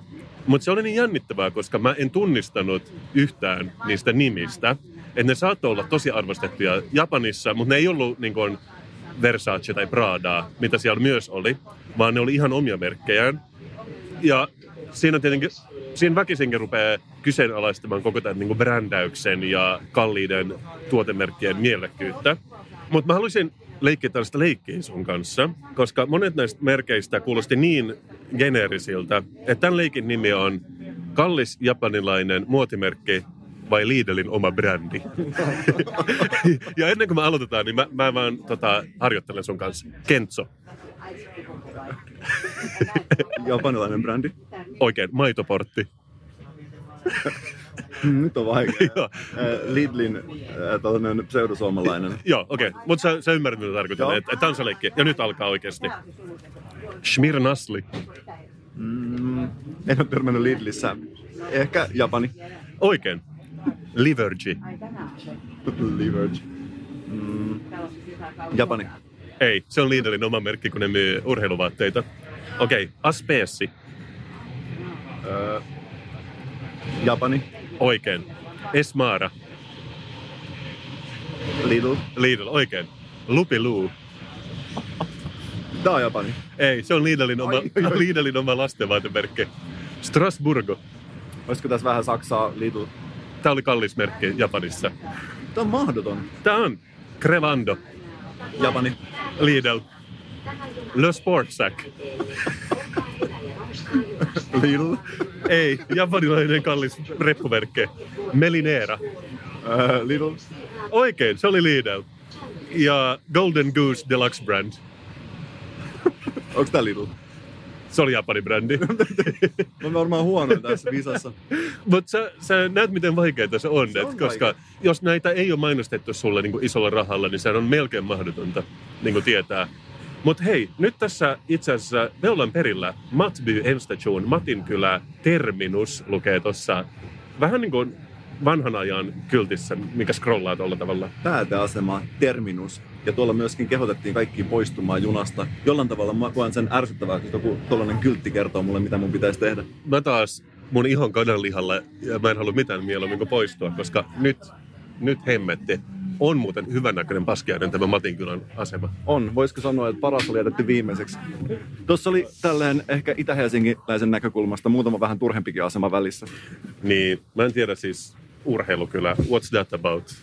Mutta se oli niin jännittävää, koska mä en tunnistanut yhtään niistä nimistä. Että ne saattoi olla tosi arvostettuja Japanissa, mutta ne ei ollut niin kuin Versace tai Pradaa, mitä siellä myös oli, vaan ne oli ihan omia merkkejään. Ja siinä tietenkin, siinä väkisinkin rupeaa kyseenalaistamaan koko tämän niin brändäyksen ja kalliiden tuotemerkkien mielekkyyttä. Mutta mä haluaisin leikkiä tällaista leikkiä sun kanssa, koska monet näistä merkeistä kuulosti niin geneerisiltä, että tämän leikin nimi on kallis japanilainen muotimerkki vai Lidlin oma brändi. ja ennen kuin me aloitetaan, niin mä, mä vaan tota, harjoittelen sun kanssa. Kentso. Japanilainen brändi. Oikein, maitoportti. Mm, Nyt on vaikea. Joo. Lidlin äh, pseudosuomalainen. Joo, okei. Okay. Mutta sä, sä ymmärrät, mitä tarkoitan. Joo. Että et, on se leikki. Ja nyt alkaa oikeasti. Schmir Nasli. Mm, en ole törmännyt Lidlissä. Ehkä Japani. Oikein. Livergy. Liverge. Mm, Japani. Ei, se on Lidlin oma merkki, kun ne myy urheiluvaatteita. Okei, okay. Aspeessi. Öö, Japani. Oikein. Esmara. Lidl. Lidl, oikein. Lupiluu. Tää on Japani. Ei, se on Lidlin oma, Ai. Lidlin oma lastenvaatemerkki. Strasburgo. Olisiko tässä vähän Saksaa Lidl? Tämä oli kallis merkki Japanissa. Tää on mahdoton. Tämä on Crevando. Japani. Lidl. Le Sportsack. Lidl. Ei, japanilainen kallis reppumerkki. Melinera. Öö, Lidl. Oikein, se oli Lidl. Ja Golden Goose Deluxe Brand. Onks tää Lidl? Se oli Japanin brändi. Mä varmaan huono tässä visassa. Mutta sä, sä näet, miten vaikeaa se on. Se on et koska vaikeaa. jos näitä ei ole mainostettu sulle niin isolla rahalla, niin se on melkein mahdotonta niin kuin tietää. Mutta hei, nyt tässä itse asiassa me ollaan perillä Matby Enstation, Matin kylä, Terminus lukee tuossa vähän niin kuin vanhan ajan kyltissä, mikä scrollaa tuolla tavalla. Pääteasema, terminus. Ja tuolla myöskin kehotettiin kaikki poistumaan junasta. Jollain tavalla mä koen sen ärsyttävää, kun joku tuollainen kyltti kertoo mulle, mitä mun pitäisi tehdä. Mä taas mun ihon kananlihalle ja mä en halua mitään mieluummin kuin poistua, koska nyt, nyt hemmetti. On muuten hyvännäköinen paskiainen tämä Matinkylän asema. On. Voisiko sanoa, että paras oli jätetty viimeiseksi. Tuossa oli tälleen ehkä itä-helsinkiläisen näkökulmasta muutama vähän turhempikin asema välissä. Niin, mä en tiedä siis urheilukylä. What's that about?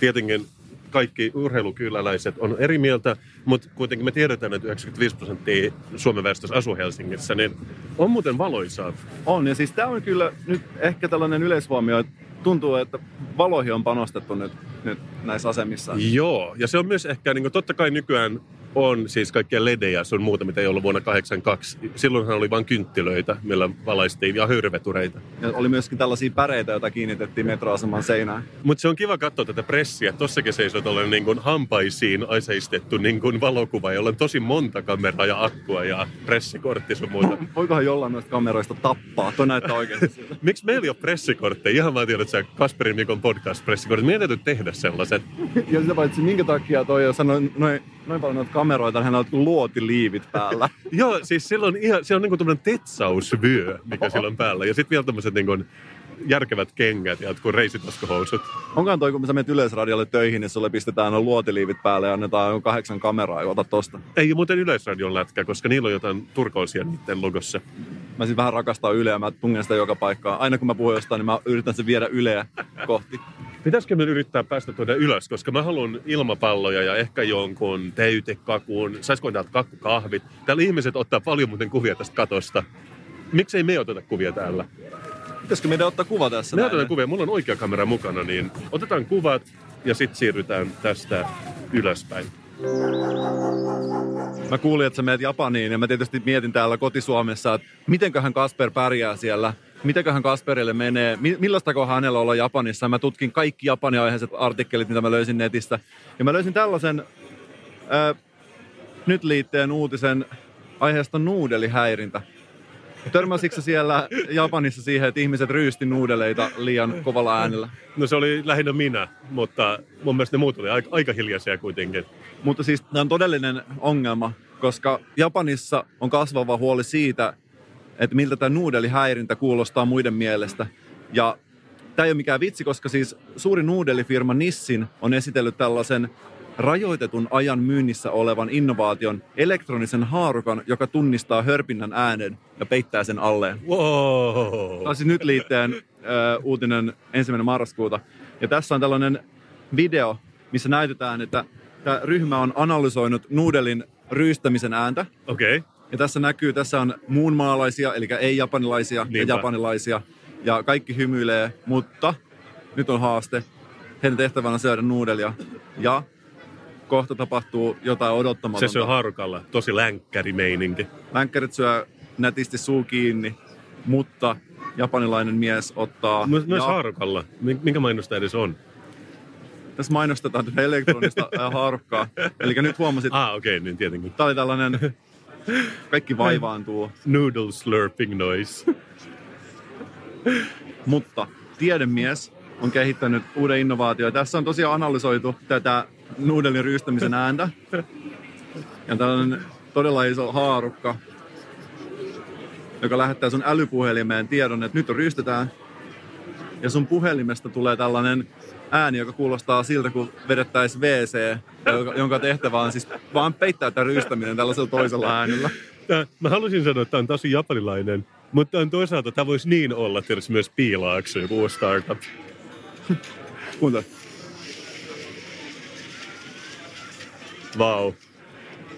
Tietenkin kaikki urheilukyläläiset on eri mieltä, mutta kuitenkin me tiedetään, että 95 prosenttia Suomen väestöstä asuu Helsingissä, niin on muuten valoisaa. On, ja siis tämä on kyllä nyt ehkä tällainen yleishuomio, että tuntuu, että valoihin on panostettu nyt, nyt näissä asemissa. Joo, ja se on myös ehkä, niin kuin, totta kai nykyään on siis kaikkia ledejä sun muuta, mitä ei ollut vuonna 82. Silloinhan oli vain kynttilöitä, millä valaistiin, ja höyryvetureita. Ja oli myöskin tällaisia päreitä, joita kiinnitettiin metroaseman seinään. Mutta se on kiva katsoa tätä pressiä. Tossakin seisoo tällainen niin kuin hampaisiin aseistettu niin kuin valokuva, jolla on tosi monta kameraa ja akkua ja pressikortti sun muuta. Voikohan jollain noista kameroista tappaa? Tuo näyttää oikeasti siltä. Miksi meillä ei ole pressikortteja? Ihan vaan tiedät, että Kasperin Mikon podcast-pressikortit. Meidän täytyy tehdä sellaiset. Ja sitä paitsi, minkä takia toi on noin, noin, noin paljon noita kameroita, hän on luotiliivit päällä. Joo, siis silloin ihan, se on niinku tämmöinen tetsausvyö, mikä sillä on päällä. Ja sitten vielä tämmöiset niinku järkevät kengät ja jotkut reisitaskohousut. Onkaan toi, kun sä menet Yleisradiolle töihin, niin sulle pistetään luotiliivit päälle ja annetaan kahdeksan kameraa ja ota tosta. Ei muuten Yleisradion lätkä, koska niillä on jotain turkoosia niiden logossa. Mä siis vähän rakastaa Yleä, mä tungen sitä joka paikkaan. Aina kun mä puhun jostain, niin mä yritän sen viedä Yleä kohti. Pitäisikö me yrittää päästä tuonne ylös, koska mä haluan ilmapalloja ja ehkä jonkun täytekakun. Saisiko täältä kakkukahvit? Täällä ihmiset ottaa paljon muuten kuvia tästä katosta. Miksei me oteta kuvia täällä? Pitäisikö meidän ottaa kuva tässä? Me näin? otetaan kuvia. Mulla on oikea kamera mukana, niin otetaan kuvat ja sitten siirrytään tästä ylöspäin. Mä kuulin, että sä meet Japaniin ja mä tietysti mietin täällä kotisuomessa, että mitenköhän Kasper pärjää siellä. Mitenköhän Kasperille menee, mi- millaista hänellä olla Japanissa. Mä tutkin kaikki Japani-aiheiset artikkelit, mitä mä löysin netistä. Ja mä löysin tällaisen äh, nyt liitteen uutisen aiheesta nuudelihäirintä. Törmäsitkö siellä Japanissa siihen, että ihmiset ryysti nuudeleita liian kovalla äänellä? No se oli lähinnä minä, mutta mun mielestä ne muut oli aika, aika hiljaisia kuitenkin. Mutta siis tämä on todellinen ongelma, koska Japanissa on kasvava huoli siitä, että miltä tämä nuudelihäirintä kuulostaa muiden mielestä. Ja tämä ei ole mikään vitsi, koska siis suuri nuudelifirma Nissin on esitellyt tällaisen rajoitetun ajan myynnissä olevan innovaation elektronisen haarukan, joka tunnistaa hörpinnän äänen ja peittää sen alleen. Wow. Tämä on siis nyt liitteen ö, uutinen ensimmäinen marraskuuta. Ja tässä on tällainen video, missä näytetään, että tämä ryhmä on analysoinut nuudelin ryystämisen ääntä. Okei. Okay. Ja tässä näkyy, tässä on muunmaalaisia, eli ei-japanilaisia Niinpä. ja japanilaisia. Ja kaikki hymyilee, mutta nyt on haaste. Heidän tehtävänä on syödä nuudelia. Ja kohta tapahtuu jotain Se odottamatonta. syö harukalla. Tosi länkkärimeininki. Länkkärit syö nätisti suu kiinni, mutta japanilainen mies ottaa... Myös, myös ja- haarukalla. Min- Minkä mainosta edes on? Tässä mainostetaan tätä elektronista haarukkaa. Eli nyt huomasit, Ah, okei, okay, niin tietenkin. tämä oli tällainen, kaikki vaivaantuu, Noodle slurping noise. mutta tiedemies on kehittänyt uuden innovaation. Tässä on tosiaan analysoitu tätä nuudelin ryystämisen ääntä. Ja tällainen todella iso haarukka, joka lähettää sun älypuhelimeen tiedon, että nyt ryystetään. Ja sun puhelimesta tulee tällainen ääni, joka kuulostaa siltä, kun vedettäisiin WC, joka- jonka tehtävä on siis vaan peittää tämä ryystäminen tällaisella toisella äänellä. Tää, mä halusin sanoa, että tämä on tosi japanilainen, mutta on toisaalta tämä voisi niin olla tietysti myös piilaakso, joku startup. Kuuntele. Vau. Wow.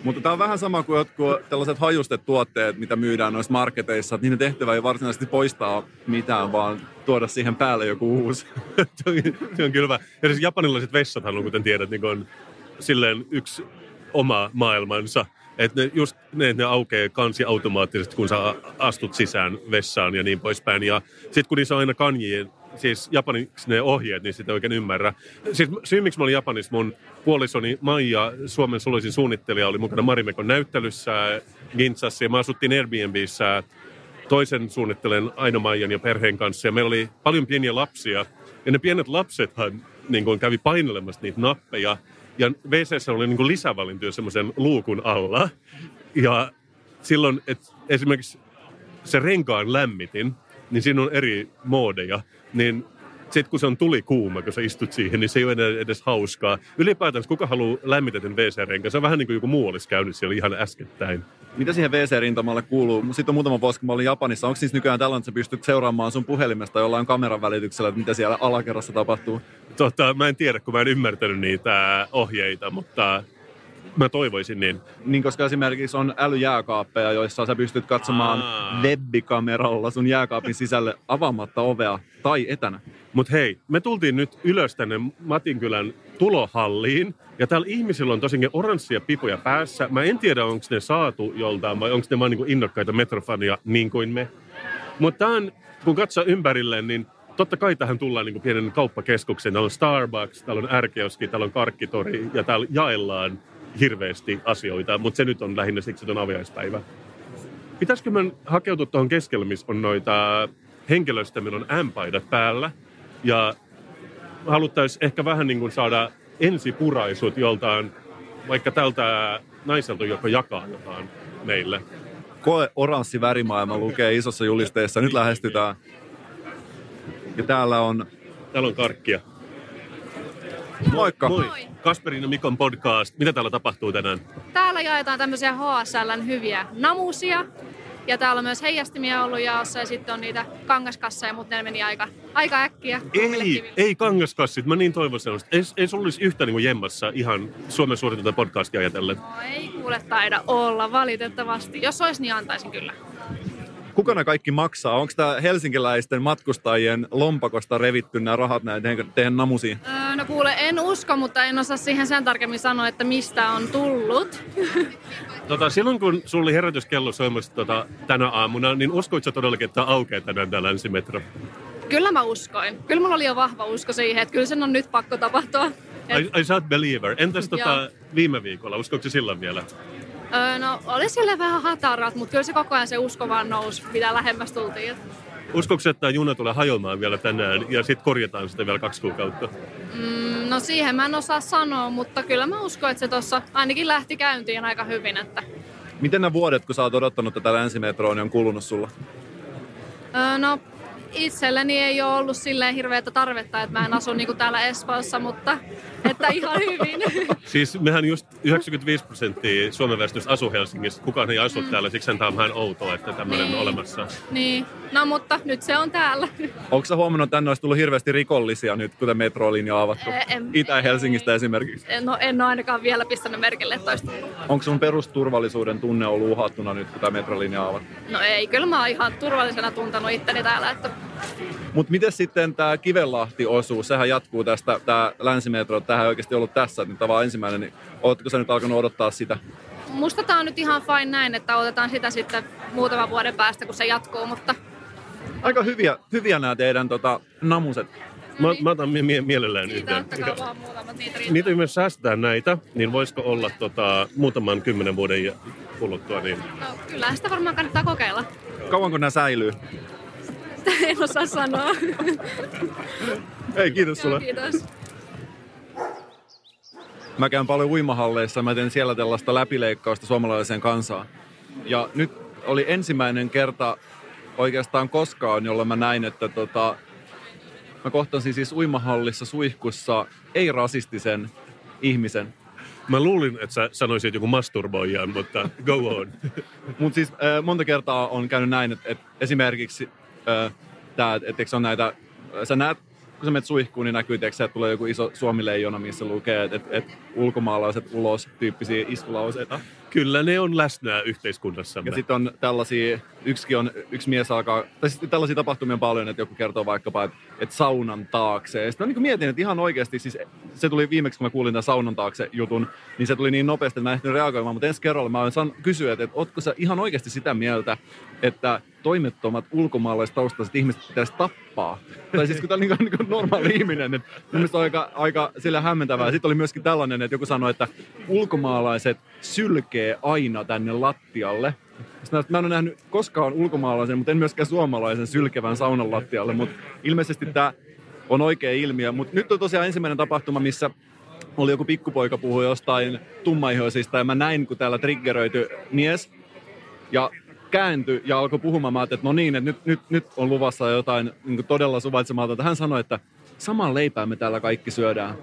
Mutta tämä on vähän sama kuin jotkut tällaiset hajustetuotteet, mitä myydään noissa marketeissa. Että niiden tehtävä ei varsinaisesti poistaa mitään, vaan tuoda siihen päälle joku uusi. se, on, hyvä. Ja siis japanilaiset vessathan on, kuten tiedät, niin on silleen yksi oma maailmansa. Että ne, just ne, ne aukeaa kansi automaattisesti, kun sä astut sisään vessaan ja niin poispäin. Ja sitten kun niissä on aina kanjien, siis japaniksi ne ohjeet, niin sitä ei oikein ymmärrä. Siis syy, miksi mä olin Japanissa, mun puolisoni Maija, Suomen suloisin suunnittelija, oli mukana Marimekon näyttelyssä Gintsassa ja me asuttiin Airbnbissä toisen suunnittelen Aino Maijan ja perheen kanssa. Ja meillä oli paljon pieniä lapsia. Ja ne pienet lapsethan niin kuin kävi painelemassa niitä nappeja. Ja WC oli niin kuin lisävalintoja semmoisen luukun alla. Ja silloin, että esimerkiksi se renkaan lämmitin, niin siinä on eri moodeja. Niin sitten kun se on tuli kuuma, kun sä istut siihen, niin se ei ole enää edes hauskaa. Ylipäätään, kuka haluaa lämmitetyn WC-renkaan? Se on vähän niin kuin joku muu olisi käynyt siellä ihan äskettäin. Mitä siihen WC-rintamalle kuuluu? Sitten on muutama vuosi, kun mä olin Japanissa. Onko siis nykyään tällainen, että sä pystyt seuraamaan sun puhelimesta jollain kameran välityksellä, että mitä siellä alakerrassa tapahtuu? Tota, mä en tiedä, kun mä en ymmärtänyt niitä ohjeita, mutta mä toivoisin niin. Niin, koska esimerkiksi on älyjääkaappeja, joissa sä pystyt katsomaan Aa. webbikameralla sun jääkaapin sisälle avaamatta ovea tai etänä. Mutta hei, me tultiin nyt ylös tänne Matinkylän tulohalliin. Ja täällä ihmisillä on tosinkin oranssia pipoja päässä. Mä en tiedä, onko ne saatu joltain vai onko ne vaan niinku innokkaita metrofania niin kuin me. Mutta kun katsoo ympärilleen, niin totta kai tähän tullaan niinku pienen kauppakeskukseen. Täällä on Starbucks, täällä on ärkeoski, täällä on karkkitori ja täällä jaellaan hirveästi asioita. Mutta se nyt on lähinnä siksi, että on aviaispäivä. Pitäisikö me hakeutua tuohon keskelle, missä on noita henkilöistä, meillä on ämpaidat päällä. Ja haluttaisiin ehkä vähän niin kuin saada ensipuraisut joltain, vaikka tältä naiselta, joka jakaa jotain meille. Koe oranssi värimaailma lukee isossa julisteessa. Nyt lähestytään. Ja täällä on, Täällä on karkkia. Moikka. Moi. Kasperin ja Mikon podcast. Mitä täällä tapahtuu tänään? Täällä jaetaan tämmöisiä HSLn hyviä namusia. Ja täällä on myös heijastimia ollut jaossa ja sitten on niitä kangaskasseja, mutta ne meni aika, aika äkkiä. Ei, ei kangaskassit. Mä niin toivon sellaista. Ei, ei sulla olisi yhtä niin kuin jemmassa ihan Suomen suurinta podcastia ajatellen. No, ei kuule taida olla valitettavasti. Jos olisi, niin antaisin kyllä. Kuka nämä kaikki maksaa? Onko tämä helsinkiläisten matkustajien lompakosta revitty nämä rahat näin teidän, namusiin? Öö, no kuule, en usko, mutta en osaa siihen sen tarkemmin sanoa, että mistä on tullut. Tota, silloin kun sulla oli herätyskello soimassa tota, tänä aamuna, niin uskoit sä todellakin, että tämä aukeaa tänään tämä länsimetro? Kyllä mä uskoin. Kyllä mulla oli jo vahva usko siihen, että kyllä sen on nyt pakko tapahtua. Et, Ai, ai sä oot believer. Entäs tota, viime viikolla? Uskoiko se silloin vielä? Öö, no oli sille vähän hatarat, mutta kyllä se koko ajan se usko vaan nousi, mitä lähemmäs tultiin. Se, että tämä juna tulee hajoamaan vielä tänään ja sitten korjataan sitä vielä kaksi kuukautta? Mm, no siihen mä en osaa sanoa, mutta kyllä mä uskon, että se tuossa ainakin lähti käyntiin aika hyvin. Että, Miten nämä vuodet, kun sä oot odottanut tätä länsimetroa, niin on kulunut sulla? öö, no itselleni ei ole ollut silleen hirveätä tarvetta, että mä en asu niinku täällä Espoossa, mutta että ihan hyvin. Siis mehän just 95 prosenttia Suomen väestöstä asuu Helsingissä. Kukaan ei asu täällä, siksi tämä on vähän outoa, että tämmöinen on Niin. olemassa. niin, no mutta nyt se on täällä. Onko sä huomannut, että tänne olisi tullut hirveästi rikollisia nyt, kun tämä metrolinja on avattu? Ä- en- Itä-Helsingistä esimerkiksi. No en ole ainakaan vielä pistänyt merkille, että olisi. Onko sun perusturvallisuuden tunne ollut uhattuna nyt, kun tämä metrolinja on avattu? No ei, kyllä mä oon ihan turvallisena tuntenut itteni täällä, että Mutta miten sitten tämä Kivenlahti-osuus, sehän jatkuu tästä, tämä länsimetro, tähän ei oikeasti ollut tässä, että nyt tämä on ensimmäinen, niin ootko sä nyt alkanut odottaa sitä? musta tää on nyt ihan fine näin, että otetaan sitä sitten muutaman vuoden päästä, kun se jatkuu, mutta Aika hyviä, hyviä nämä teidän tota, namuset. Mä, mä otan mie- mie- mielellään siitä yhden. ottakaa vaan muutamat niitä riittää. Niitä myös säästetään näitä, niin voisiko olla tota, muutaman kymmenen vuoden kuluttua, niin No, kyllähän sitä varmaan kannattaa kokeilla. Kauanko nämä säilyy? En osaa sanoa. Ei, kiitos sulle. kiitos. Mä käyn paljon uimahalleissa, mä teen siellä tällaista läpileikkausta suomalaiseen kansaan. Ja nyt oli ensimmäinen kerta oikeastaan koskaan, jolloin mä näin, että tota, mä kohtasin siis uimahallissa suihkussa ei-rasistisen ihmisen. Mä luulin, että sä sanoisit joku masturboijan, mutta go on. Mutta siis äh, monta kertaa on käynyt näin, että et esimerkiksi tämä, että et, on näitä, sä näet, kun sä menet suihkuun, niin näkyy, että tulee joku iso suomileijona, missä lukee, että et, et ulkomaalaiset ulos tyyppisiä iskulauseita. Kyllä ne on läsnä yhteiskunnassamme. Ja sitten on tällaisia, yksikin on, yksi mies alkaa, tai sitten tällaisia tapahtumia on paljon, että joku kertoo vaikkapa, että, että saunan taakse. Ja sitten mä niin mietin, että ihan oikeasti, siis se tuli viimeksi, kun mä kuulin tämän saunan taakse jutun, niin se tuli niin nopeasti, että mä en ehtinyt reagoimaan, mutta ensi kerralla mä san kysyä, että, että ootko sä ihan oikeasti sitä mieltä, että toimettomat ulkomaalaistaustaiset ihmiset pitäisi tappaa. Tai siis kun tämä on niin, niin normaali ihminen, että on aika, aika sillä hämmentävää. Sitten oli myöskin tällainen, että joku sanoi, että ulkomaalaiset sylkee aina tänne lattialle. Sitten mä en ole nähnyt koskaan ulkomaalaisen, mutta en myöskään suomalaisen sylkevän saunan lattialle, mutta ilmeisesti tämä on oikea ilmiö. Mutta nyt on tosiaan ensimmäinen tapahtuma, missä oli joku pikkupoika puhui jostain tummaihoisista ja mä näin, kun täällä triggeröity mies ja kääntyi ja alkoi puhumaan. Mä että no niin, että nyt, nyt, nyt on luvassa jotain niin todella suvaitsematonta. Hän sanoi, että saman leipää me täällä kaikki syödään.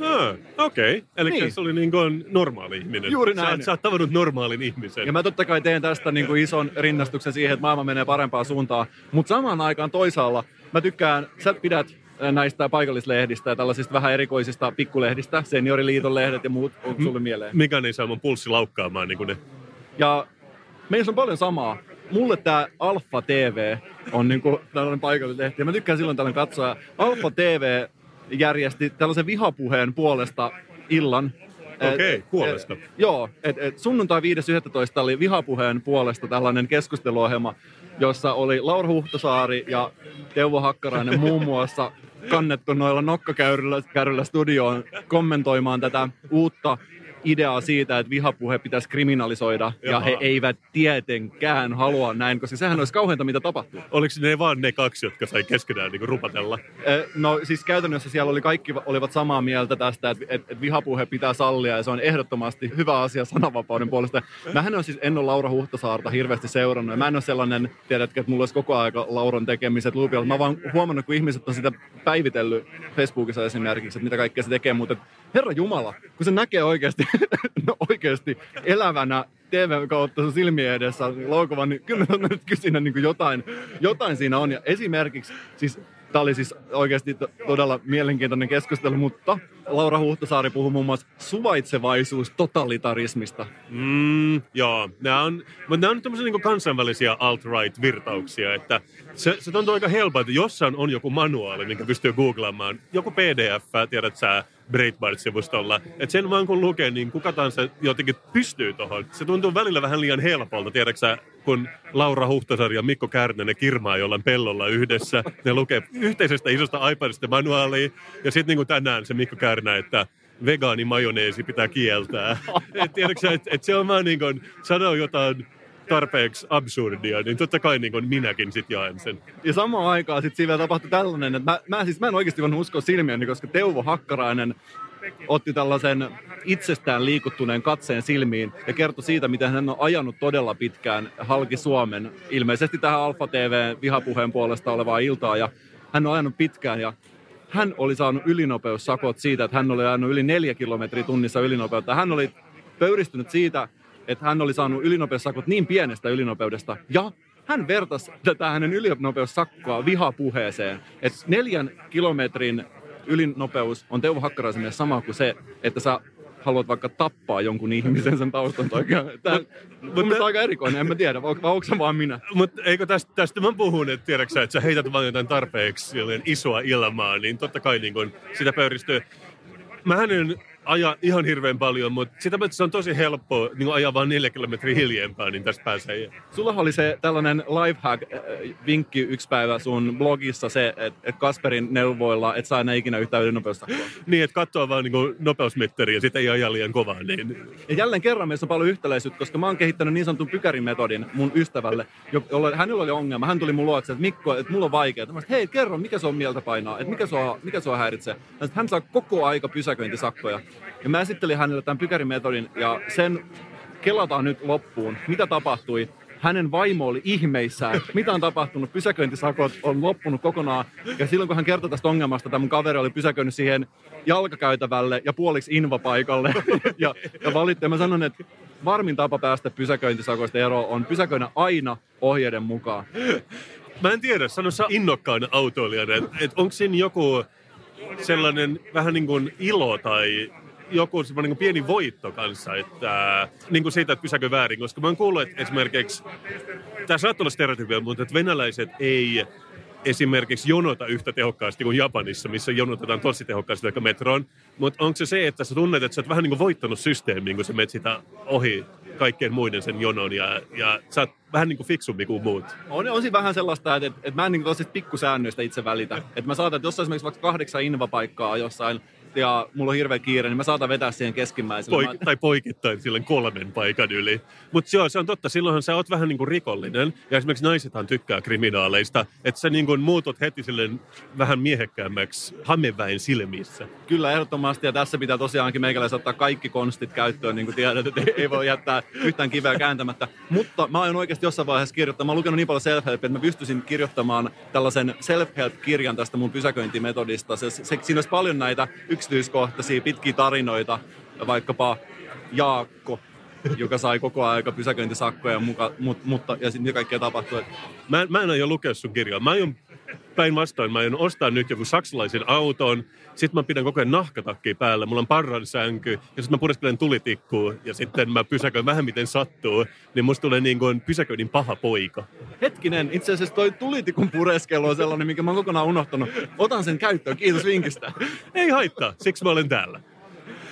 Ah, Okei, okay. eli Niin. niin. se oli niin kuin normaali ihminen. Juuri Sä, näin. oot- sä oot tavannut normaalin ihmisen. Ja mä totta kai teen tästä niin kuin ison rinnastuksen siihen, että maailma menee parempaan suuntaan. Mutta samaan aikaan toisaalla mä tykkään, sä pidät äh, näistä paikallislehdistä ja tällaisista vähän erikoisista pikkulehdistä, senioriliiton lehdet ja muut, onko sulle mieleen? Mikä ei saa mun pulssi laukkaamaan niin kuin ne. Ja meissä on paljon samaa. Mulle tämä Alfa TV on niinku tällainen paikallislehti. Ja mä tykkään silloin tällainen katsoa. Alfa TV järjesti tällaisen vihapuheen puolesta illan. Okei, Et- puolesta. Et, joo, et, et sunnuntai 5.11. oli vihapuheen puolesta tällainen keskusteluohjelma, jossa oli Laura Huhtasaari ja Teuvo Hakkarainen muun muassa kannettu noilla nokkakäyryllä kärryllä studioon kommentoimaan tätä uutta ideaa siitä, että vihapuhe pitäisi kriminalisoida, ja Jaha. he eivät tietenkään halua näin, koska sehän olisi kauheinta, mitä tapahtuu. Oliko ne vaan ne kaksi, jotka sai keskenään niin rupatella? No siis käytännössä siellä oli kaikki olivat samaa mieltä tästä, että, vihapuhe pitää sallia ja se on ehdottomasti hyvä asia sananvapauden puolesta. Mähän on siis, en ole Laura Huhtasaarta hirveästi seurannut ja mä en ole sellainen, tiedätkö, että mulla olisi koko aika Lauran tekemiset luupilla. Mä vaan huomannut, kun ihmiset on sitä päivitellyt Facebookissa esimerkiksi, että mitä kaikkea se tekee, mutta Herra Jumala, kun se näkee oikeasti, no oikeasti elävänä TV kautta sun silmien edessä laukovan, niin kyllä mä nyt siinä niin jotain, jotain siinä on. Ja esimerkiksi, siis Tämä oli siis oikeasti to- todella mielenkiintoinen keskustelu, mutta Laura Huhtasaari puhui muun muassa suvaitsevaisuus totalitarismista. Mm, joo, nämä on, mutta nämä on tämmöisiä niin kansainvälisiä alt-right-virtauksia, että se, se tuntuu aika helpolta, että jossain on joku manuaali, minkä pystyy googlaamaan, joku pdf, tiedät sä, Breitbart-sivustolla, että sen vaan kun lukee, niin kuka tahansa jotenkin pystyy tuohon. Se tuntuu välillä vähän liian helpolta, tiedätkö sä, kun Laura Huhtasaari ja Mikko Kärnä, kirmaa jollain pellolla yhdessä, ne lukee yhteisestä isosta iPadista manuaalia, ja sitten niin tänään se Mikko Kärnä, että vegaani majoneesi pitää kieltää. Et tiedätkö että et se on vaan niin kuin, sanoo jotain tarpeeksi absurdia, niin totta kai niin kuin minäkin sit jaen sen. Ja samaan aikaan sitten siinä tapahtui tällainen, että mä, mä, siis, mä en oikeasti voinut uskoa silmiäni, koska Teuvo Hakkarainen otti tällaisen itsestään liikuttuneen katseen silmiin ja kertoi siitä, miten hän on ajanut todella pitkään halki Suomen, ilmeisesti tähän Alfa TV vihapuheen puolesta olevaa iltaa, ja hän on ajanut pitkään ja hän oli saanut ylinopeussakot siitä, että hän oli ajanut yli neljä kilometriä tunnissa ylinopeutta. Hän oli pöyristynyt siitä, että hän oli saanut ylinopeussakot niin pienestä ylinopeudesta. Ja hän vertasi tätä hänen ylinopeussakkoa vihapuheeseen. Että neljän kilometrin ylinopeus on Teuvo Hakkaraisen sama kuin se, että sä haluat vaikka tappaa jonkun ihmisen sen taustan takia. Tämä on aika erikoinen, en mä tiedä, vai onko se vaan minä? Mutta eikö tästä, tästä mä puhun, että tiedätkö että sä heität vaan jotain tarpeeksi isoa ilmaa, niin totta kai niin kun sitä pöyristyy. Mähän en aja ihan hirveän paljon, mutta sitä paitsi se on tosi helppo niin ajaa vaan neljä kilometriä hiljempää, niin tästä pääsee. Sulla oli se tällainen lifehack-vinkki yksi päivä sun blogissa se, että et Kasperin neuvoilla et saa enää ikinä yhtään ylinopeustakkoa. Niin, että katsoo vaan niin nopeusmittaria ja sitten ei aja liian kovaa, niin Ja jälleen kerran meissä on paljon yhtäläisyyttä, koska mä oon kehittänyt niin sanotun pykärimetodin mun ystävälle, jo- jolle hänellä oli ongelma. Hän tuli mun luokse, että Mikko, että mulla on vaikea. Mä hei kerro, mikä se on mieltä painaa, että mikä sua, mikä häiritsee. Hän, sanoi, että hän saa koko aika pysäköintisakkoja. Ja mä esittelin hänelle tämän pykärimetodin ja sen kelataan nyt loppuun. Mitä tapahtui? Hänen vaimo oli ihmeissään. Mitä on tapahtunut? Pysäköintisakot on loppunut kokonaan. Ja silloin kun hän kertoi tästä ongelmasta, tämä mun kaveri oli pysäköinyt siihen jalkakäytävälle ja puoliksi invapaikalle. ja, ja valitti. Ja mä sanon, että varmin tapa päästä pysäköintisakoista eroon on pysäköidä aina ohjeiden mukaan. Mä en tiedä, sano sä innokkaana autoilijana, että et onko siinä joku sellainen vähän niin kuin ilo tai joku niin kuin pieni voitto kanssa, että niin kuin siitä, että pysäkö väärin, koska mä oon kuullut, että esimerkiksi, tämä saattaa olla stereotypia, mutta että venäläiset ei esimerkiksi jonota yhtä tehokkaasti kuin Japanissa, missä jonotetaan tosi tehokkaasti vaikka metroon. Mutta onko se se, että sä tunnet, että sä oot vähän niin kuin voittanut systeemiin, kun sä menet sitä ohi kaikkien muiden sen jonon ja, ja sä oot vähän niin kuin fiksumpi kuin muut. On, on siinä vähän sellaista, että, että, että mä en niin tosi pikkusäännöistä itse välitä. Että mä saatan, että jos esimerkiksi vaikka kahdeksan invapaikkaa jossain, ja mulla on hirveä kiire, niin mä saatan vetää siihen keskimmäiselle. Poik- Mä- tai poikittain silleen kolmen paikan yli. Mutta joo, se on totta. Silloinhan sä oot vähän niin kuin rikollinen. Ja esimerkiksi naisethan tykkää kriminaaleista. Että sä niin kuin muutut heti silleen vähän miehekkäämmäksi hameväin silmissä. Kyllä, ehdottomasti. Ja tässä pitää tosiaankin meikäläisen ottaa kaikki konstit käyttöön, niin kuin tiedät, että ei voi jättää yhtään kiveä kääntämättä. Mutta mä aion oikeasti jossain vaiheessa kirjoittaa. Mä oon lukenut niin paljon self että mä pystyisin kirjoittamaan tällaisen self-help-kirjan tästä mun pysäköintimetodista. Se, se, siinä olisi paljon näitä yksityiskohtaisia, pitkiä tarinoita, vaikkapa Jaakko, joka sai koko aika pysäköintisakkoja, muka, mut, mutta ja sitten kaikkea tapahtui. Mä, mä en aio lukea sun kirjaa. Mä aion päinvastoin, mä aion ostaa nyt joku saksalaisen auton, sitten mä pidän koko ajan nahkatakki päällä, mulla on parran sänky, ja sitten mä pureskelen tulitikkuun, ja sitten mä pysäköin vähän miten sattuu, niin musta tulee niin kuin pysäköinnin paha poika. Hetkinen, itse asiassa toi tulitikun pureskelu on sellainen, minkä mä oon kokonaan unohtanut. Otan sen käyttöön, kiitos vinkistä. Ei haittaa, siksi mä olen täällä.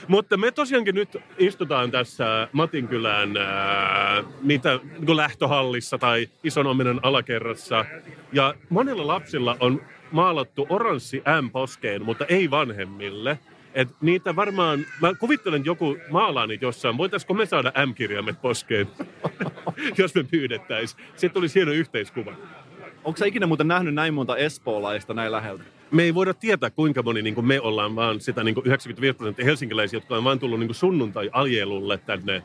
Mutta me tosiaankin nyt istutaan tässä Matinkylän ää, mitä, niin kuin lähtöhallissa tai ison omenan alakerrassa. Ja monilla lapsilla on maalattu oranssi M poskeen, mutta ei vanhemmille. Et niitä varmaan, mä kuvittelen joku maalaa niitä jossain. Voitaisko me saada M-kirjaimet poskeen, jos me pyydettäisiin? Sitten tulisi hieno yhteiskuva. Onko sä ikinä muuten nähnyt näin monta espoolaista näin läheltä? Me ei voida tietää, kuinka moni niin kuin me ollaan, vaan sitä niin kuin 95 prosenttia helsinkiläisiä, jotka on vaan tullut niin sunnuntai-aljelulle tänne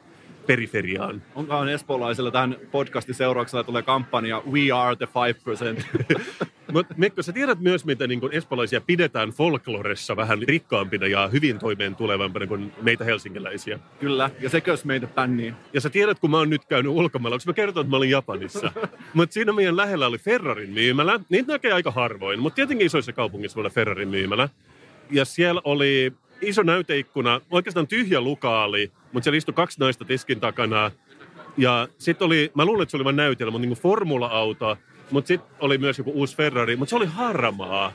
periferiaan. Onkohan espoolaisilla tähän podcastin seurauksella tulee kampanja We are the 5%? Mutta Mikko, sä tiedät myös, miten niin espalaisia pidetään folkloressa vähän rikkaampina ja hyvin toimeen tulevampina kuin meitä helsinkiläisiä. Kyllä, ja sekös meitä bänniin. Ja sä tiedät, kun mä oon nyt käynyt ulkomailla, onko mä kertonut, että mä olin Japanissa. mutta siinä meidän lähellä oli Ferrarin myymälä. Niitä näkee aika harvoin, mutta tietenkin isoissa kaupungissa voi olla Ferrarin myymälä. Ja siellä oli iso näyteikkuna, oikeastaan tyhjä lukaali, mutta siellä istui kaksi naista tiskin takana. Ja sitten oli, mä luulen, että se oli vain näytelmä, mutta niin formula-auto, mutta sitten oli myös joku uusi Ferrari, mutta se oli harmaa.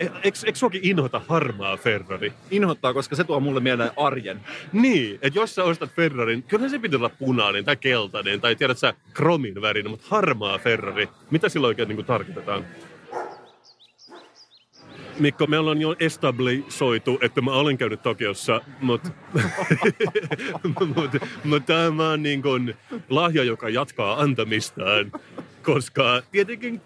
E- Eikö, eikö suokin inhota harmaa Ferrari? Inhottaa, koska se tuo mulle mieleen arjen. Niin, että jos sä ostat Ferrarin, kyllä se pitää olla punainen tai keltainen tai tiedät sä kromin värinen, mutta harmaa Ferrari, mitä sillä oikein niin tarkoitetaan? Mikko, me ollaan jo establisoitu, että mä olen käynyt Tokiossa, mutta mut, mut tämä on niin kuin lahja, joka jatkaa antamistaan, koska tietenkin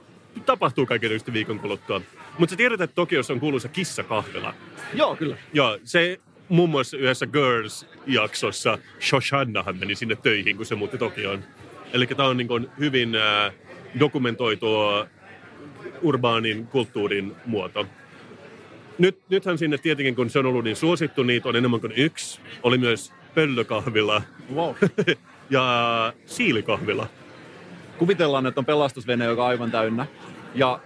tapahtuu kaikenlaista viikon kuluttua. Mutta sä tiedät, että Tokiossa on kuuluisa kissakahvila. Joo, kyllä. Joo, se muun muassa yhdessä Girls-jaksossa Shoshannahan meni sinne töihin, kun se muutti Tokioon. Eli tämä on niin kuin hyvin äh, dokumentoitua urbaanin kulttuurin muoto. Nyt, nythän sinne tietenkin, kun se on ollut niin suosittu, niitä on enemmän kuin yksi. Oli myös pöllökahvila Wow. ja siilikahvila. Kuvitellaan, että on pelastusvene, joka on aivan täynnä. Ja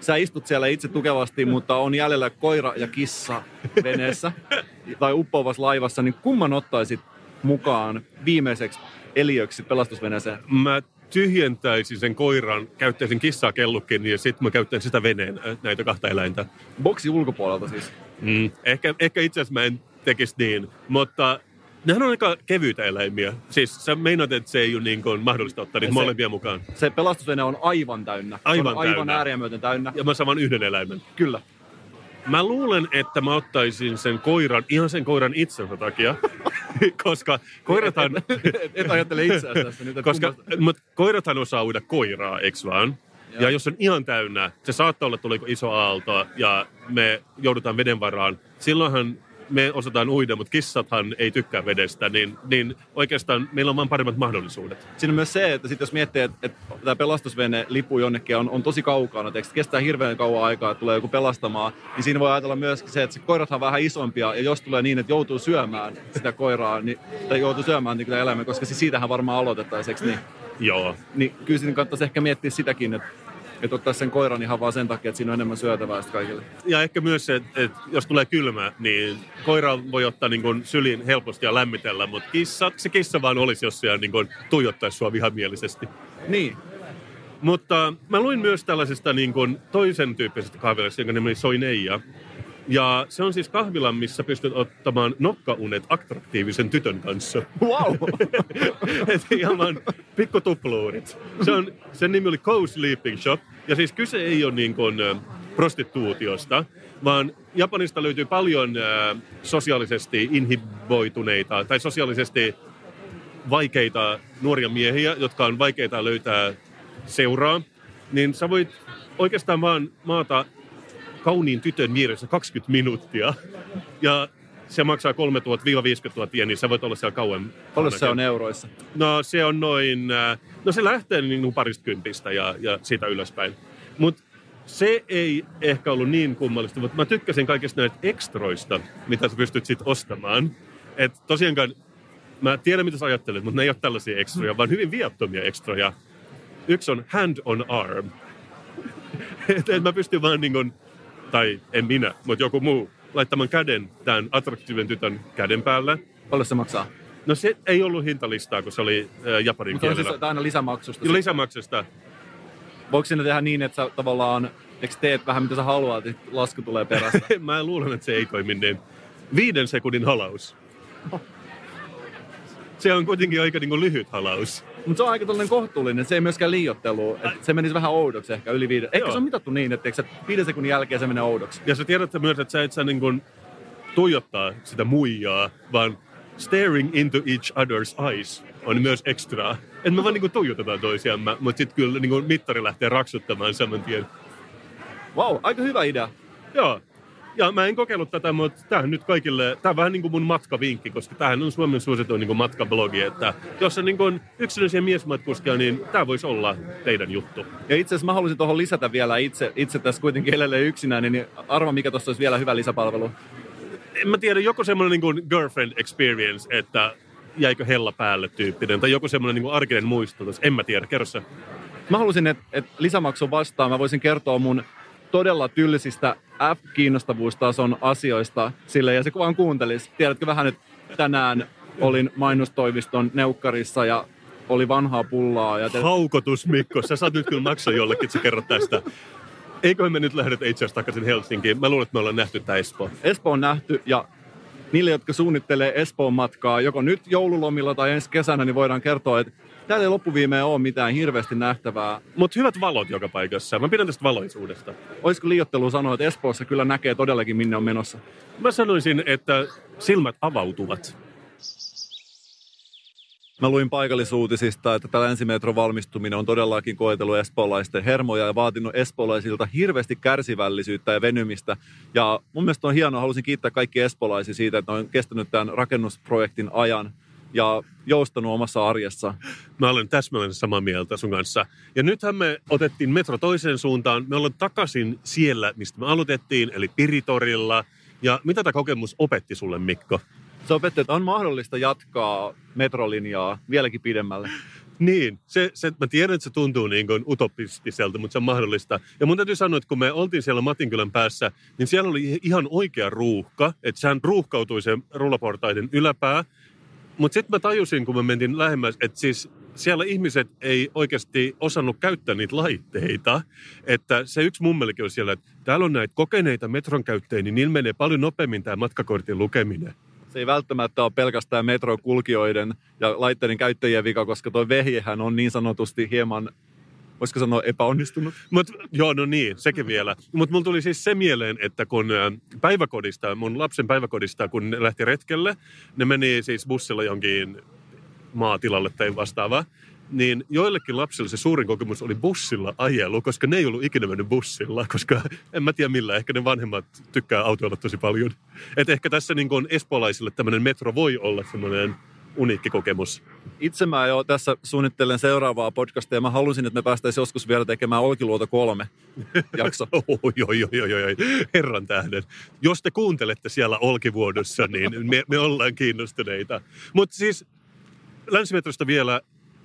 sä istut siellä itse tukevasti, mutta on jäljellä koira ja kissa veneessä tai uppoavassa laivassa, niin kumman ottaisit mukaan viimeiseksi eliöksi pelastusveneeseen? Mä tyhjentäisin sen koiran, käyttäisin kissaa kellukin ja sitten mä käyttäisin sitä veneen, äh, näitä kahta eläintä. Boksi ulkopuolelta siis. Mm. Ehkä, ehkä itse asiassa mä en tekisi niin, mutta nehän on aika kevyitä eläimiä. Siis sä meinaat, että se ei ole niin kuin mahdollista ottaa niitä Se- molempia mukaan. Se pelastusvene on aivan täynnä. se Aivan on aivan täynnä. myöten täynnä. Ja mä saan yhden eläimen. Kyllä. Mä luulen, että mä ottaisin sen koiran ihan sen koiran itsensä takia. koska koirathan, Et, et ajattele itseäsi tässä nyt. koska, kummasta- mut koirathan osaa uida koiraa, eks vaan? Ja. ja jos on ihan täynnä, se saattaa olla tuleeko iso aalto ja me joudutaan veden varaan. Silloinhan me osataan uida, mutta kissathan ei tykkää vedestä, niin, niin oikeastaan meillä on vaan paremmat mahdollisuudet. Siinä on myös se, että sit jos miettii, että, että tämä pelastusvene lipuu jonnekin on, on tosi kaukana, teeksi, kestää hirveän kauan aikaa, että tulee joku pelastamaan, niin siinä voi ajatella myös se, että se koirathan on vähän isompia, ja jos tulee niin, että joutuu syömään sitä koiraa, niin, tai joutuu syömään niin kyllä eläimen, koska siis siitähän varmaan aloitettaisiin, eikö niin? Joo. Niin kyllä siinä kannattaisi ehkä miettiä sitäkin, että, että ottaa sen koiran ihan vaan sen takia, että siinä on enemmän syötävää kaikille. Ja ehkä myös se, että, että jos tulee kylmä, niin koira voi ottaa niin kuin syliin helposti ja lämmitellä, mutta kissa, se kissa vaan olisi, jos se niin kuin tuijottaisi sua vihamielisesti. Niin, Mutta mä luin myös tällaisesta niin kuin toisen tyyppisestä kahvilasta, jonka nimi oli Soineija. Ja se on siis kahvila, missä pystyt ottamaan nokkaunet attraktiivisen tytön kanssa. wow! Et ihan vaan pikkutupluurit. Se on, sen nimi oli Co-Sleeping Shop. Ja siis kyse ei ole niin kuin, prostituutiosta, vaan Japanista löytyy paljon sosiaalisesti inhiboituneita tai sosiaalisesti vaikeita nuoria miehiä, jotka on vaikeita löytää seuraa. Niin sä voit oikeastaan vaan maata kauniin tytön vieressä 20 minuuttia. Ja se maksaa 3000-50 000 yen, niin sä voit olla siellä kauan. Paljon se on euroissa? No se on noin, äh, no se lähtee niin parista kympistä ja, ja siitä ylöspäin. Mutta se ei ehkä ollut niin kummallista, mutta mä tykkäsin kaikista näistä ekstroista, mitä sä pystyt sitten ostamaan. Et tosiaankaan, mä tiedän mitä sä ajattelet, mutta ne ei ole tällaisia ekstroja, vaan hyvin viattomia ekstroja. Yksi on hand on arm. et, et mä pystyn vaan niin kuin, tai en minä, mutta joku muu, laittamaan käden tämän attraktiivisen tytön käden päälle. Paljon se maksaa? No se ei ollut hintalistaa, kun se oli äh, japanin Mutta on kielellä. siis aina lisämaksusta. Ja lisämaksusta. Voiko sinne tehdä niin, että sä tavallaan, eikö teet vähän mitä sä haluat, että lasku tulee perästä? Mä luulen, että se ei toimi niin. Viiden sekunnin halaus. Se on kuitenkin aika niin kuin lyhyt halaus. Mutta se on aika tällainen kohtuullinen, se ei myöskään liiottelu. Et se menisi vähän oudoksi ehkä yli viiden. Ehkä Joo. se on mitattu niin, että sä viiden sekunnin jälkeen se menee oudoksi. Ja sä tiedät myös, että sä et sä niin kuin tuijottaa sitä muijaa, vaan staring into each other's eyes on myös extra. Että me vaan niinku tuijotetaan toisiamme, mutta sitten kyllä niinku mittari lähtee raksuttamaan saman tien. Wow, aika hyvä idea. Joo. Ja mä en kokeillut tätä, mutta tämähän nyt kaikille, tämä on vähän niin kuin mun matkavinkki, koska tämähän on Suomen suosituin niin matkablogi, että jos on niin kuin yksilöisiä miesmatkuskia, niin tämä voisi olla teidän juttu. Ja itse asiassa mä haluaisin tuohon lisätä vielä itse, itse tässä kuitenkin elelee yksinään, niin arva mikä tuossa olisi vielä hyvä lisäpalvelu. En mä tiedä, joku semmoinen niin kuin girlfriend experience, että jäikö hella päälle tyyppinen, tai joku semmoinen niin kuin arkinen muisto. tässä. En mä tiedä, kerro se. Mä haluaisin, että et lisämaksun vastaan mä voisin kertoa mun todella tylsistä F-kiinnostavuustason asioista sille ja se vaan kuuntelisi. Tiedätkö vähän nyt tänään olin mainostoimiston neukkarissa ja oli vanhaa pullaa. Ja te... Haukotus Mikko, sä saat nyt kyllä maksaa jollekin, että sä kerrot tästä. Eiköhän me nyt lähdetä itse asiassa takaisin Helsinkiin. Mä luulen, että me ollaan nähty tämä Espoo. Espoo on nähty ja niille, jotka suunnittelee Espoon matkaa joko nyt joululomilla tai ensi kesänä, niin voidaan kertoa, että täällä ei loppuviimeen ole mitään hirveästi nähtävää. Mutta hyvät valot joka paikassa. Mä pidän tästä valoisuudesta. Olisiko liiottelu sanoa, että Espoossa kyllä näkee todellakin, minne on menossa? Mä sanoisin, että silmät avautuvat. Mä luin paikallisuutisista, että tämä länsimetron valmistuminen on todellakin koetellut espoolaisten hermoja ja vaatinut espoolaisilta hirveästi kärsivällisyyttä ja venymistä. Ja mun mielestä on hienoa, haluaisin kiittää kaikki espoolaisia siitä, että ne on kestänyt tämän rakennusprojektin ajan ja joustanut omassa arjessa. Mä olen täsmälleen samaa mieltä sun kanssa. Ja nythän me otettiin metro toiseen suuntaan. Me ollaan takaisin siellä, mistä me aloitettiin, eli Piritorilla. Ja mitä tämä kokemus opetti sulle, Mikko? Että on mahdollista jatkaa metrolinjaa vieläkin pidemmälle. Niin, se, se, mä tiedän, että se tuntuu niin kuin utopistiselta, mutta se on mahdollista. Ja mun täytyy sanoa, että kun me oltiin siellä Matinkylän päässä, niin siellä oli ihan oikea ruuhka. Että sehän ruuhkautui se rullaportaiden yläpää. Mutta sitten mä tajusin, kun me mentiin lähemmäs, että siis siellä ihmiset ei oikeasti osannut käyttää niitä laitteita. Että se yksi mummelikin on siellä, että täällä on näitä kokeneita metron käyttäjiä, niin niillä menee paljon nopeammin tämä matkakortin lukeminen. Se ei välttämättä ole pelkästään metrokulkijoiden ja laitteiden käyttäjien vika, koska tuo vehjehän on niin sanotusti hieman, voisiko sanoa epäonnistunut. Mut, joo, no niin, sekin vielä. Mutta mulla tuli siis se mieleen, että kun päiväkodista, mun lapsen päiväkodista, kun ne lähti retkelle, ne meni siis bussilla jonkin maatilalle tai vastaavaa, niin joillekin lapsille se suurin kokemus oli bussilla ajelu, koska ne ei ollut ikinä mennyt bussilla, koska en mä tiedä millä, ehkä ne vanhemmat tykkää autoilla tosi paljon. Et ehkä tässä niin kuin espoolaisille tämmöinen metro voi olla semmoinen uniikki kokemus. Itse mä jo tässä suunnittelen seuraavaa podcastia ja mä halusin, että me päästäisiin joskus vielä tekemään Olkiluoto kolme jakso. Oi, oi, oi, oi, oi, herran tähden. Jos te kuuntelette siellä Olkivuodossa, niin me, me ollaan kiinnostuneita. Mutta siis länsimetrosta vielä,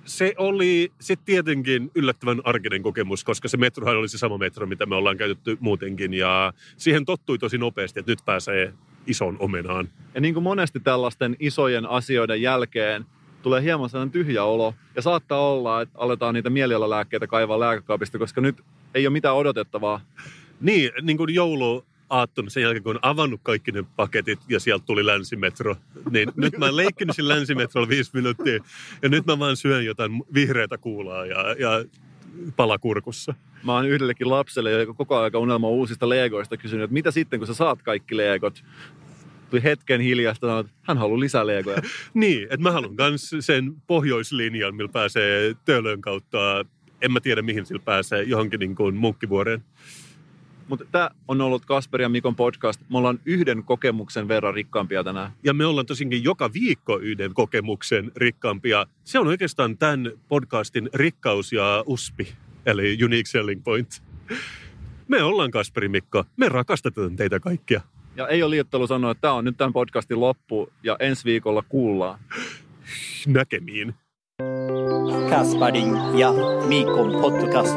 se oli sitten tietenkin yllättävän arkinen kokemus, koska se metrohan oli se sama metro, mitä me ollaan käytetty muutenkin. Ja siihen tottui tosi nopeasti, että nyt pääsee ison omenaan. Ja niin kuin monesti tällaisten isojen asioiden jälkeen tulee hieman sellainen tyhjä olo. Ja saattaa olla, että aletaan niitä mielialalääkkeitä kaivaa lääkekaapista, koska nyt ei ole mitään odotettavaa. Niin, niin kuin joulu aattona sen jälkeen, kun on avannut kaikki ne paketit ja sieltä tuli länsimetro, niin nyt mä leikkinyt siinä länsimetrolla viisi minuuttia ja nyt mä vaan syön jotain vihreätä kuulaa ja, ja palakurkussa. Mä oon yhdellekin lapselle, joka koko ajan unelma uusista legoista kysynyt, että mitä sitten, kun sä saat kaikki legot? Tuli hetken hiljasta, että hän haluaa lisää legoja. Niin, että mä haluan myös sen pohjoislinjan, millä pääsee Töölön kautta, en mä tiedä mihin sillä pääsee, johonkin niin kuin munkkivuoreen. Mutta tämä on ollut Kasper ja Mikon podcast. Me ollaan yhden kokemuksen verran rikkaampia tänään. Ja me ollaan tosinkin joka viikko yhden kokemuksen rikkaampia. Se on oikeastaan tämän podcastin rikkaus ja uspi, eli unique selling point. Me ollaan Kasperi Mikko. Me rakastetaan teitä kaikkia. Ja ei ole liiottelu sanoa, että tämä on nyt tämän podcastin loppu ja ensi viikolla kuullaan. Näkemiin. Kasparin ja Mikon podcast.